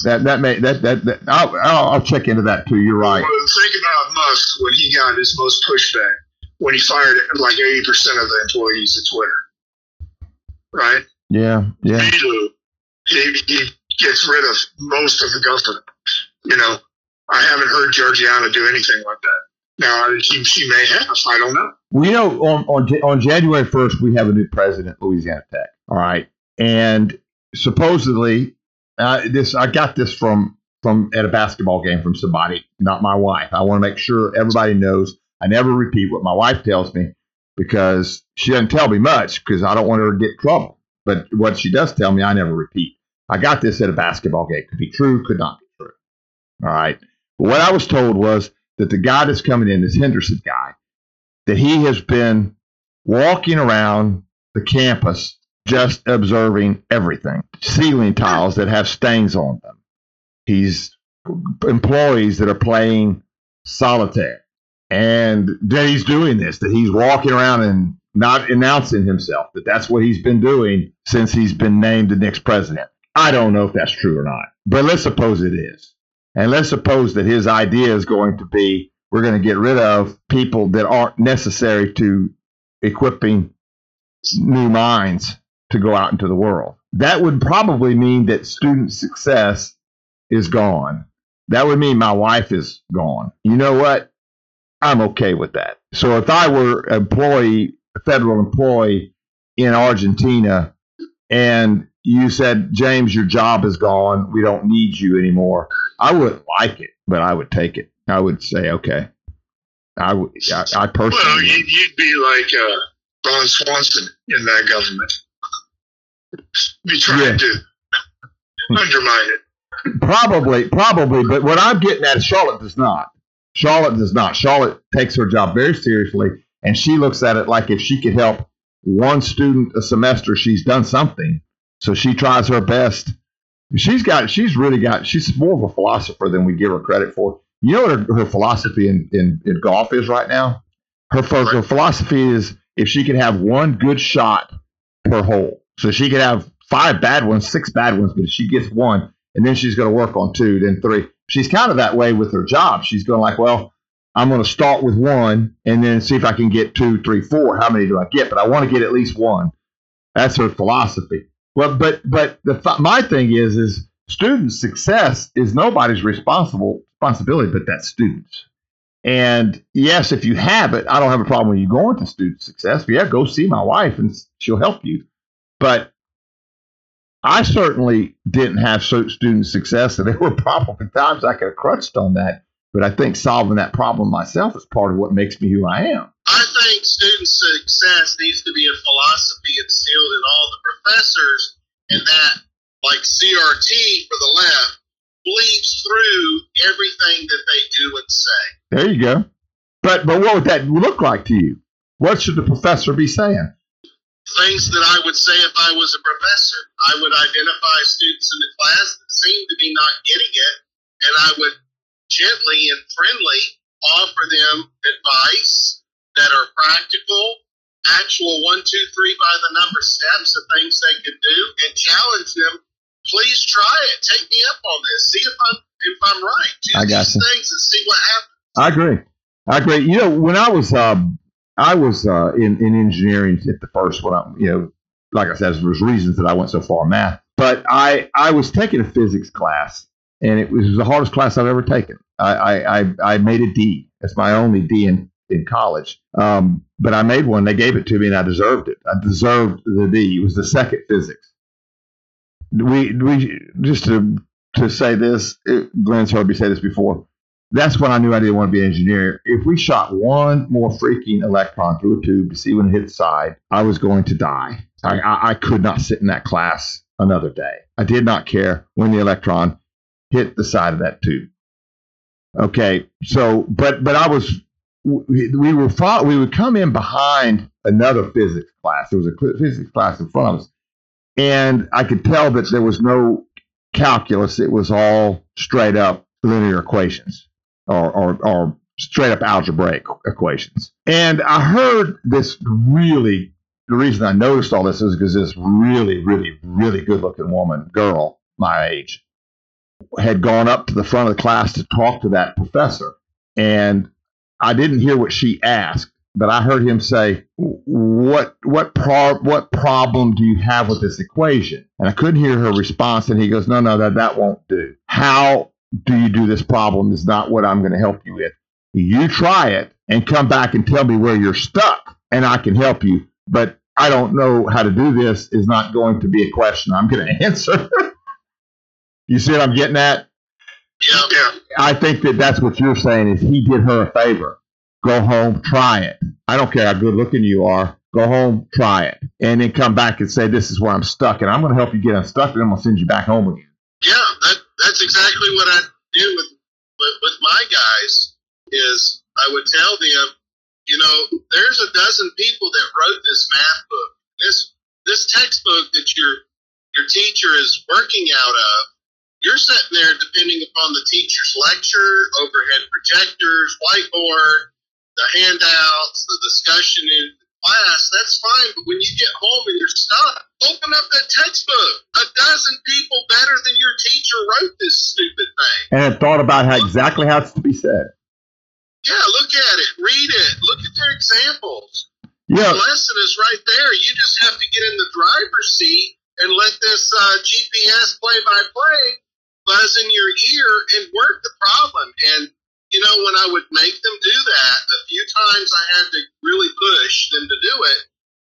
That that may that that, that I'll, I'll I'll check into that too. You're right. Well, think about Musk when he got his most pushback when he fired like 80% of the employees at Twitter. Right? Yeah, yeah. Milei, he, he gets rid of most of the government. You know, I haven't heard Georgiana do anything like that. Now, she, she may have. I don't know. We know on on on January first we have a new president, Louisiana Tech. All right, and supposedly uh, this I got this from from at a basketball game from somebody, not my wife. I want to make sure everybody knows. I never repeat what my wife tells me because she doesn't tell me much because I don't want her to get in trouble. But what she does tell me, I never repeat. I got this at a basketball game. Could be true, could not be true. All right. But what I was told was that the guy that's coming in, this Henderson guy, that he has been walking around the campus just observing everything ceiling tiles that have stains on them. He's employees that are playing solitaire. And that he's doing this, that he's walking around and not announcing himself that that's what he's been doing since he's been named the next president. I don't know if that's true or not, but let's suppose it is. And let's suppose that his idea is going to be we're going to get rid of people that aren't necessary to equipping new minds to go out into the world. That would probably mean that student success is gone. That would mean my wife is gone. You know what? I'm okay with that. So if I were employee, a federal employee in Argentina, and you said, James, your job is gone. We don't need you anymore. I wouldn't like it, but I would take it. I would say, okay. I would. I, I personally. Well, you'd, you'd be like uh, Ron Swanson in that government. Be trying Yeah. to undermine it. Probably, probably. But what I'm getting at is Charlotte does not. Charlotte does not. Charlotte takes her job very seriously, and she looks at it like if she could help one student a semester, she's done something. So she tries her best. She's got. She's really got. She's more of a philosopher than we give her credit for. You know what her, her philosophy in, in, in golf is right now? Her, her philosophy is if she could have one good shot per hole. So she could have five bad ones, six bad ones, but if she gets one, and then she's going to work on two, then three. She's kind of that way with her job. She's going like, well, I'm going to start with one and then see if I can get two, three, four. How many do I get? But I want to get at least one. That's her philosophy. Well, but but the th- my thing is is student success is nobody's responsible responsibility, but that's students. And yes, if you have it, I don't have a problem with you going to student success. But yeah, go see my wife and she'll help you. But I certainly didn't have student success, and there were probably times I could have crutched on that. But I think solving that problem myself is part of what makes me who I am. I think student success needs to be a philosophy instilled in all the professors, and that, like CRT for the left, bleeds through everything that they do and say. There you go. But but what would that look like to you? What should the professor be saying? Things that I would say if I was a professor. I would identify students in the class that seem to be not getting it, and I would gently and friendly offer them advice that are practical, actual one, two, three by the number steps of things they could do, and challenge them. Please try it. Take me up on this. See if I'm if I'm right. Do I got these you. things and see what happens. I agree. I agree. You know, when I was um, I was uh, in in engineering at the first one. I, you know, like I said, there's reasons that I went so far in math. But I I was taking a physics class, and it was the hardest class I've ever taken. I I, I, made a D. That's my only D in in college. Um, but I made one. They gave it to me, and I deserved it. I deserved the D. It was the second physics. We we just to to say this. It, Glenn's heard me say this before that's when I knew I didn't want to be an engineer. If we shot one more freaking electron through a tube to see when it hit the side, I was going to die. I, I, I could not sit in that class another day. I did not care when the electron hit the side of that tube. Okay, so but but I was we, we were we would come in behind another physics class. There was a physics class in front of us, and I could tell that there was no calculus. It was all straight up linear equations or, or, or straight up algebraic equations. And I heard this really, the reason I noticed all this is because this really, really, really good looking woman, girl, my age, had gone up to the front of the class to talk to that professor. And I didn't hear what she asked, but I heard him say, "What what pro- what problem do you have with this equation?" And I couldn't hear her response. And he goes, "No, no, that that won't do. How do you do this problem is not what I'm going to help you with. You try it and come back and tell me where you're stuck, and I can help you. But I don't know how to do this is not going to be a question I'm going to answer. You see what I'm getting at? Yeah. Yeah. I think that that's what you're saying is he did her a favor. Go home, try it. I don't care how good looking you are. Go home, try it, and then come back and say this is where I'm stuck, and I'm going to help you get unstuck, and I'm going to send you back home again. Yeah, that, that's exactly what I do with, with with my guys. Is I would tell them, you know, there's a dozen people that wrote this math book. This this textbook that your your teacher is working out of. You're sitting there depending upon the teacher's lecture, overhead projectors, whiteboard, the handouts, the discussion in class, that's fine. But when you get home and you're stuck, open up that textbook. A dozen people better than your teacher wrote this stupid thing. And thought about how exactly how it's to be said. Yeah, look at it, read it, look at their examples. Yeah. The lesson is right there. You just have to get in the driver's seat and let this uh, GPS play by play buzz in your ear and work the problem. And, you know, when I would make them do that, the few times I had to really push them to do it,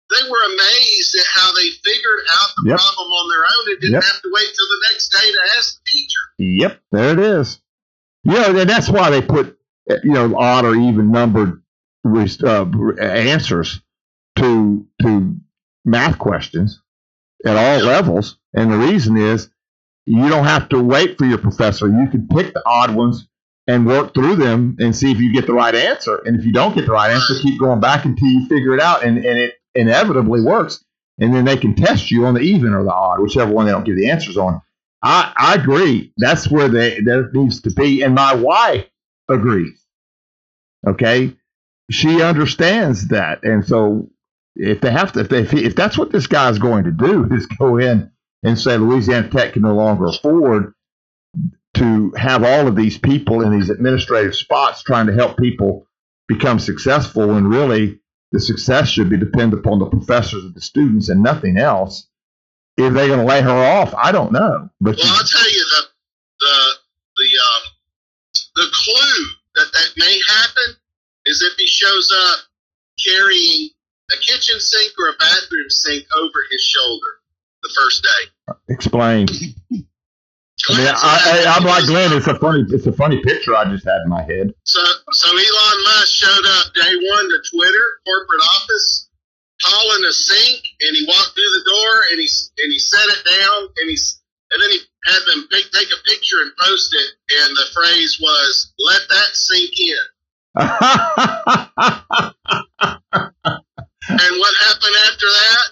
they were amazed at how they figured out the Yep. problem on their own and didn't Yep. have to wait till the next day to ask the teacher. Yep, there it is. Yeah, and that's why they put you know odd or even numbered uh, answers to to math questions at all levels. And the reason is you don't have to wait for your professor. You can pick the odd ones and work through them and see if you get the right answer. And if you don't get the right answer, keep going back until you figure it out. And, and it inevitably works. And then they can test you on the even or the odd, whichever one they don't give the answers on. I, I agree. That's where they there needs to be. And my wife agrees. Okay. She understands that. And so if they have to, if, they, if that's what this guy's going to do, is go in and say Louisiana Tech can no longer afford to have all of these people in these administrative spots trying to help people become successful when really the success should be dependent upon the professors and the students and nothing else. If they're going to lay her off, I don't know. But Well, I'll tell you the the the um the clue that that may happen is if he shows up carrying a kitchen sink or a bathroom sink over his shoulder the first day. explain. I mean, I, I, I'm like. Glenn. It's a funny, it's a funny picture I just had in my head. So, so Elon Musk showed up day one to Twitter corporate office, hauling a sink, and he walked through the door and he and he set it down and he and then he had them pick, take a picture and post it, and the phrase was "Let that sink in." And what happened after that?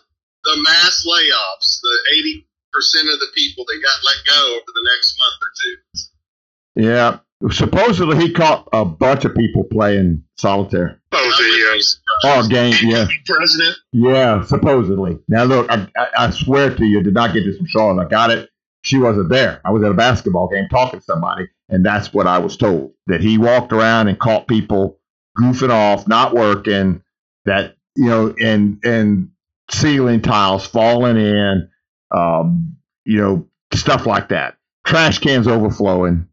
The mass layoffs. The eighty percent of the people that got let go over the next month or two. yeah. Supposedly he caught a bunch of people playing solitaire. Oh, the. Oh, game. Yeah. president. Yeah. Supposedly. Now look, I, I, I swear to you, I did not get this from Charlotte. I got it. She wasn't there. I was at a basketball game talking to somebody, and that's what I was told. That he walked around and caught people goofing off, not working. That you know, and and ceiling tiles falling in, um, you know, stuff like that. Trash cans overflowing,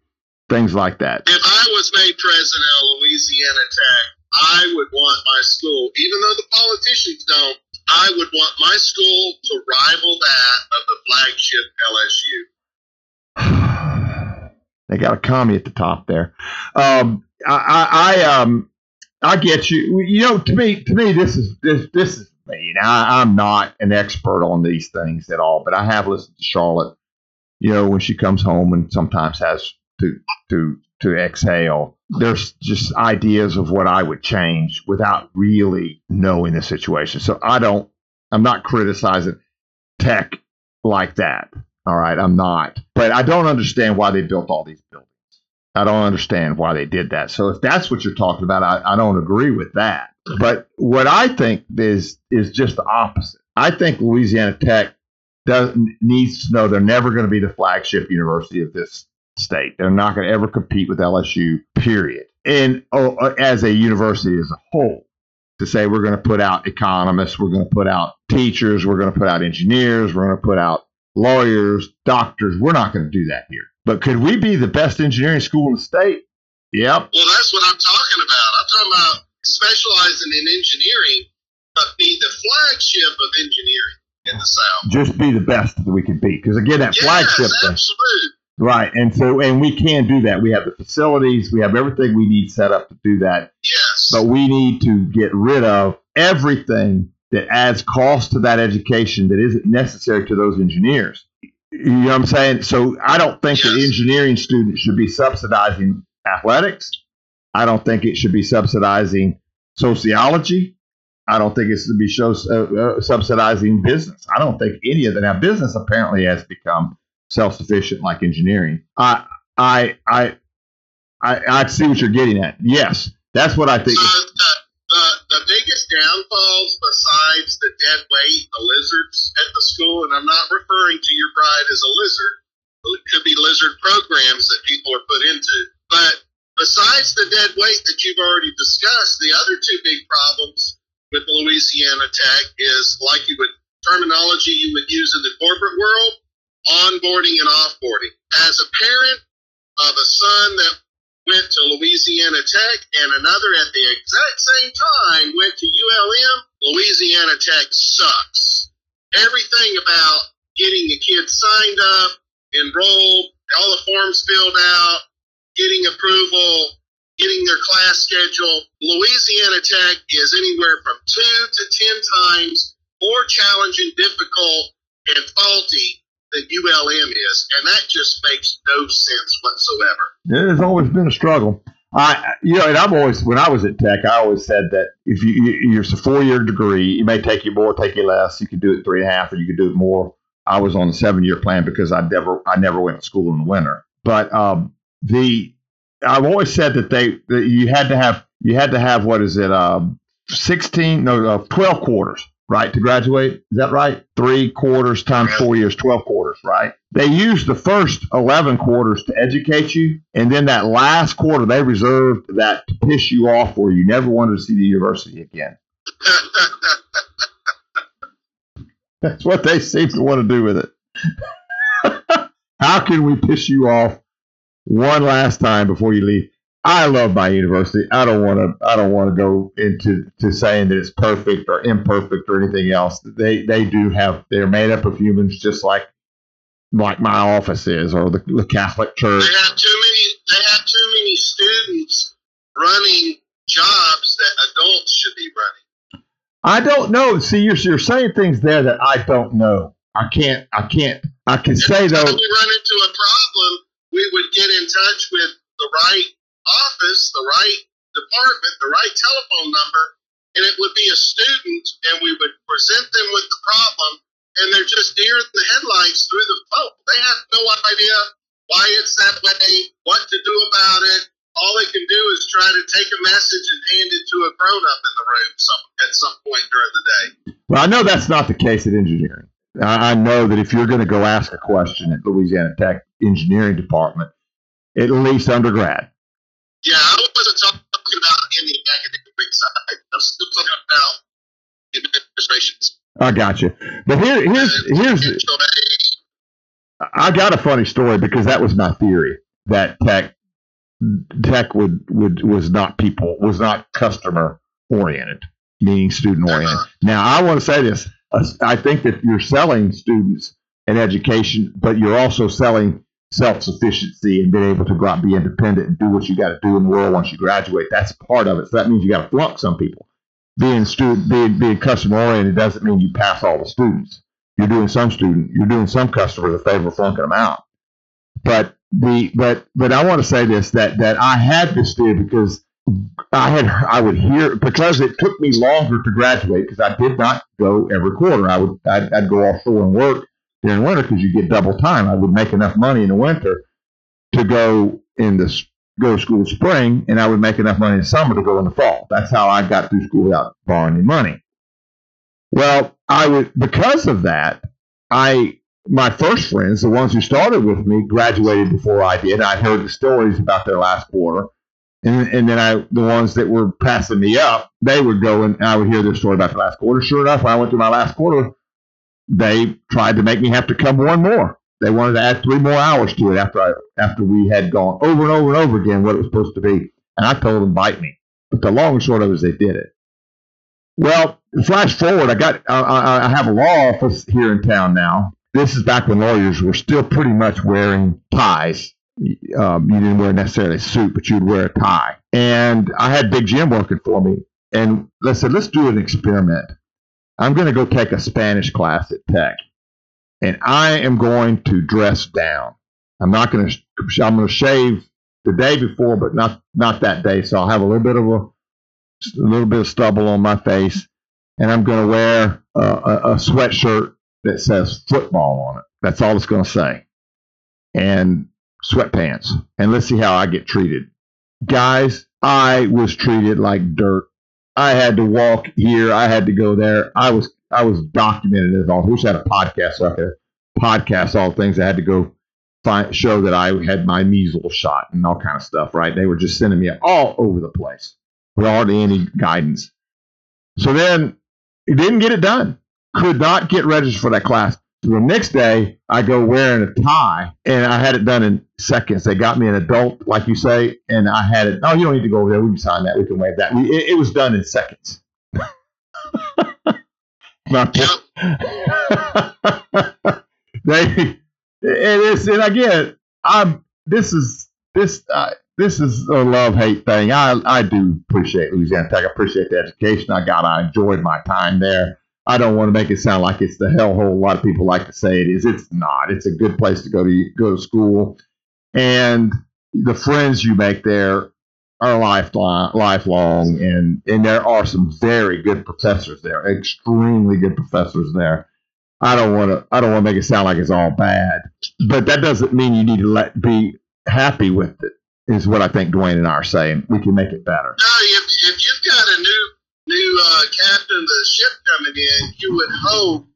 things like that. If I was made president of Louisiana Tech, I would want my school, even though the politicians don't, I would want my school to rival that of the flagship LSU. they got a commie at the top there. Um, I, I, I, um, I get you. You know, to me, to me, this is this this is me. Now, I, I'm not an expert on these things at all, but I have listened to Charlotte. You know, when she comes home and sometimes has to to to exhale. There's just ideas of what I would change without really knowing the situation. So I don't. I'm not criticizing tech like that. All right, I'm not. But I don't understand why they built all these buildings. I don't understand why they did that. So if that's what you're talking about, I, I don't agree with that. But what I think is is just the opposite. I think Louisiana Tech does needs to know they're never going to be the flagship university of this state. They're not going to ever compete with LSU. Period. And oh, uh, as a university as a whole, to say we're going to put out economists, we're going to put out teachers, we're going to put out engineers, we're going to put out lawyers, doctors. We're not going to do that here. But could we be the best engineering school in the state? Yep. Well, that's what I'm talking about. I'm talking about specializing in engineering, but be the flagship of engineering in the South. Just be the best that we can be. Because again, that flagship yes, thing. absolutely. Right. And so, and we can do that. We have the facilities, we have everything we need set up to do that. Yes. But we need to get rid of everything that adds cost to that education that isn't necessary to those engineers. You know what I'm saying? So I don't think that engineering students should be subsidizing athletics. I don't think it should be subsidizing sociology. I don't think it should be uh, uh, subsidizing business. I don't think any of that. Now, business apparently has become self-sufficient like engineering. I, I, I, I, I see what you're getting at. Yes, that's what I think. So the, the, the biggest downfalls besides the dead weight, the lizards at the school, and I'm not referring to your bride as a lizard. It could be lizard programs that people are put into. But besides the dead weight that you've already discussed, the other two big problems with Louisiana Tech is like you would terminology you would use in the corporate world, onboarding and offboarding. As a parent of a son that went to Louisiana Tech and another at the exact same time went to ULM, Louisiana Tech sucks. Everything about getting the kids signed up, enrolled, all the forms filled out, getting approval, getting their class schedule. Louisiana Tech is anywhere from two to ten times more challenging, difficult, and faulty than ULM is, and that just makes no sense whatsoever. It has always been a struggle. I, you know, and I've always, when I was at Tech, I always said that if you, you it's a four year degree, it may take you more, take you less. You could do it three and a half, or you could do it more. I was on a seven year plan because I never, I never went to school in the winter. But um, the, I've always said that they, that you had to have, you had to have what is it, um, sixteen, no, uh, twelve quarters right, to graduate. Is that right? Three quarters times four years, 12 quarters, right? They use the first 11 quarters to educate you. And then that last quarter, they reserved that to piss you off where you never wanted to see the university again. That's what they seem to want to do with it. How can we piss you off one last time before you leave? I love my university. I don't want to. I don't want to go into to saying that it's perfect or imperfect or anything else. They they do have. They're made up of humans, just like like my office is, or the, the Catholic Church. They have too many. They have too many students running jobs that adults should be running. I don't know. See, you're you're saying things there that I don't know. I can't. I can't. I can say though. We run into a problem, we would get in touch with the right office, the right department, the right telephone number, and it would be a student, and we would present them with the problem, and they're just deer in the headlights through the phone. They have no idea why it's that way, what to do about it. All they can do is try to take a message and hand it to a grown up in the room some, at some point during the day. Well, I know that's not the case at engineering. I know that if you're going to go ask a question at Louisiana Tech engineering department, at least undergrad, yeah, I wasn't talking about in the academic side. I'm still talking about administrations. I got you. But here, here's here's. I got a funny story because that was my theory that tech tech would would was not people was not customer oriented, meaning student oriented. Uh-huh. Now I want to say this. I think that you're selling students an education, but you're also selling self sufficiency and being able to go out and be independent and do what you got to do in the world once you graduate. That's part of it. So that means you got to flunk some people. Being student, being being customer oriented doesn't mean you pass all the students. You're doing some student, you're doing some customers a favor of flunking them out. But the but but I want to say this that that I had this fear because I had I would hear because it took me longer to graduate because I did not go every quarter. I would I'd, I'd go offshore and work during winter because you get double time. I would make enough money in the winter to go in the go to school spring, and I would make enough money in summer to go in the fall. That's how I got through school without borrowing any money. Well, I would because of that, I my first friends, the ones who started with me, graduated before I did. I'd heard the stories about their last quarter. And, and then I, the ones that were passing me up, they would go and I would hear their story about the last quarter. Sure enough, when I went through my last quarter, they tried to make me have to come one more. They wanted to add three more hours to it after I, after we had gone over and over and over again what it was supposed to be. And I told them bite me. But the long and short of it is they did it. Well, flash forward, I got I, I have a law office here in town now. This is back when lawyers were still pretty much wearing ties. Um, you didn't wear necessarily a suit, but you'd wear a tie. And I had Big Jim working for me, and I said, let's do an experiment. I'm going to go take a Spanish class at Tech, and I am going to dress down. I'm not going to. I'm going to shave the day before, but not not that day. So I'll have a little bit of a, a little bit of stubble on my face, and I'm going to wear a, a, a sweatshirt that says football on it. That's all it's going to say, and sweatpants. And let's see how I get treated, guys. I was treated like dirt I had to walk here. I had to go there. I was I was documented as all. Who's had a podcast so I could podcast all things. I had to go find show that I had my measles shot and all kind of stuff. Right? They were just sending me all over the place with hardly any guidance. So then, didn't get it done. Could not get registered for that class. So the next day, I go wearing a tie, and I had it done in seconds. They got me an adult, like you say, and I had it. Oh, you don't need to go over there. We can sign that. We can waive that. We, it, it was done in seconds. My they it's and again, I'm. This is this. Uh, this is a love hate thing. I I do appreciate Louisiana Tech. I appreciate the education I got. I enjoyed my time there. I don't want to make it sound like it's the hellhole. A lot of people like to say it is. It's not. It's a good place to go to go to school, and the friends you make there are lifelong, lifelong, and and there are some very good professors there, extremely good professors there. I don't want to I don't want to make it sound like it's all bad, but that doesn't mean you need to let be happy with it. Is what I think Dwayne and I are saying. We can make it better. No, if, if you've got a new new uh, captain of the ship coming in, you would hope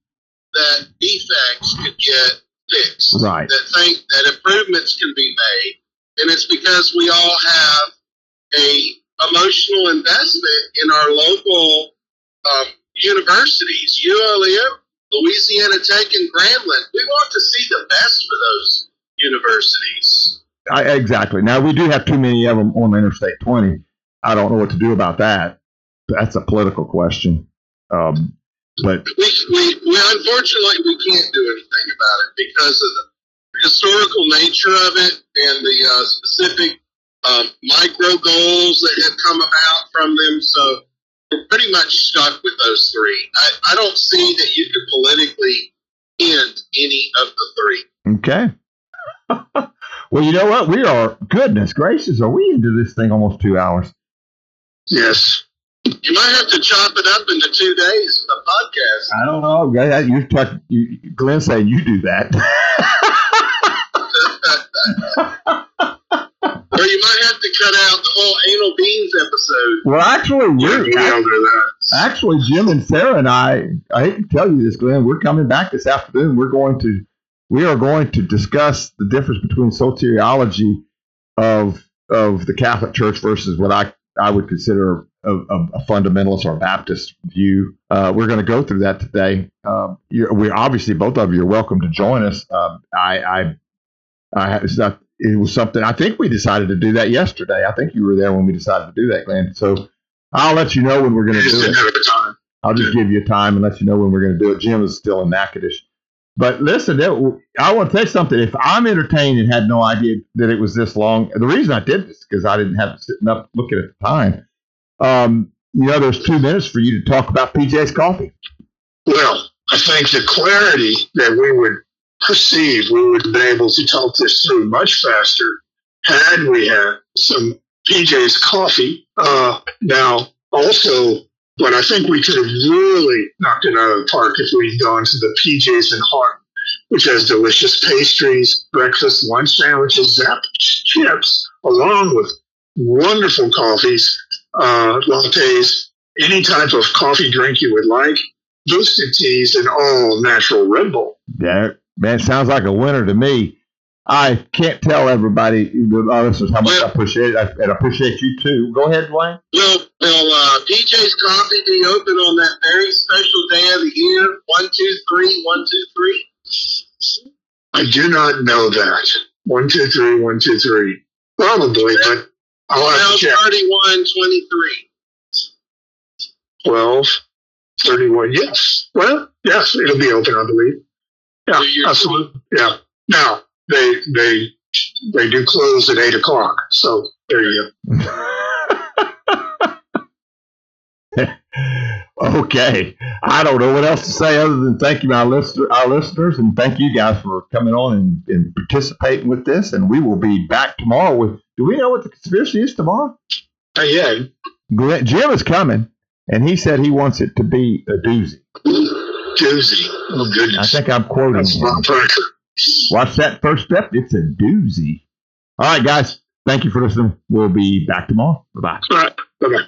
that defects could get fixed. Right. That think that improvements can be made, and it's because we all have a emotional investment in our local um, universities, ULM, Louisiana Tech, and Grambling. We want to see the best for those universities. I, exactly. Now we do have too many of them on Interstate 20. I don't know what to do about that. That's a political question. Um, but we, we, we unfortunately we can't do anything about it because of the historical nature of it and the uh, specific um, micro goals that have come about from them. So we're pretty much stuck with those three. I, I don't see that you could politically end any of the three. Okay. well, you know what? We are, goodness gracious, are we into this thing almost two hours? Yes. You might have to chop it up into two days, the podcast. I don't know. You talk, you, Glenn saying you do that. or you might have to cut out the whole anal beans episode. Well, actually, we're actually Jim and Sarah and I. I hate to tell you this, Glenn. We're coming back this afternoon. We're going to we are going to discuss the difference between soteriology of of the Catholic Church versus what I I would consider a, a, a fundamentalist or a Baptist view. Uh, we're going to go through that today. Um, you're, we obviously both of you are welcome to join us. Um, I, I, I it's not, it was something I think we decided to do that yesterday. I think you were there when we decided to do that, Glenn. So I'll let you know when we're going to do it. I'll just give you a time and let you know when we're going to do it. Jim is still in Natchitoches. But listen, it, I want to tell you something. If I'm entertained and had no idea that it was this long, the reason I did this because I didn't have to sitting up looking at the time. Um, you know, there's two minutes for you to talk about PJ's coffee. Well, I think the clarity that we would perceive, we would be able to talk this through much faster had we had some PJ's coffee. Uh, now, also, but I think we could have really knocked it out of the park if we'd gone to the PJ's and Heart, which has delicious pastries, breakfast, lunch sandwiches, Zapp's chips, along with wonderful coffees, uh, lattes, any type of coffee drink you would like, boosted teas, and all natural Red Bull. Yeah, man, sounds like a winner to me. I can't tell everybody, the listeners, how much well, I appreciate it, and I appreciate you too. Go ahead, Dwayne. Well, will uh, PJ's Coffee be open on that very special day of the year? One, two, three, one, two, three. I do not know that. One, two, three, one, two, three. Probably, but I'll have to check. 31, 23. 12, 31, yes. Well, yes, it'll be open, I believe. Yeah, absolutely. Yeah. Now, they they they do close at eight o'clock. So there you go. okay, I don't know what else to say other than thank you, my listener, our listeners, and thank you guys for coming on and, and participating with this. And we will be back tomorrow with. Do we know what the conspiracy is tomorrow? Uh, yeah, Jim is coming, and he said he wants it to be a doozy. Doozy. Oh goodness! I think I'm quoting. That's him. Watch that first step. It's a doozy. All right, guys. Thank you for listening. We'll be back tomorrow. Bye bye. All right. Bye bye.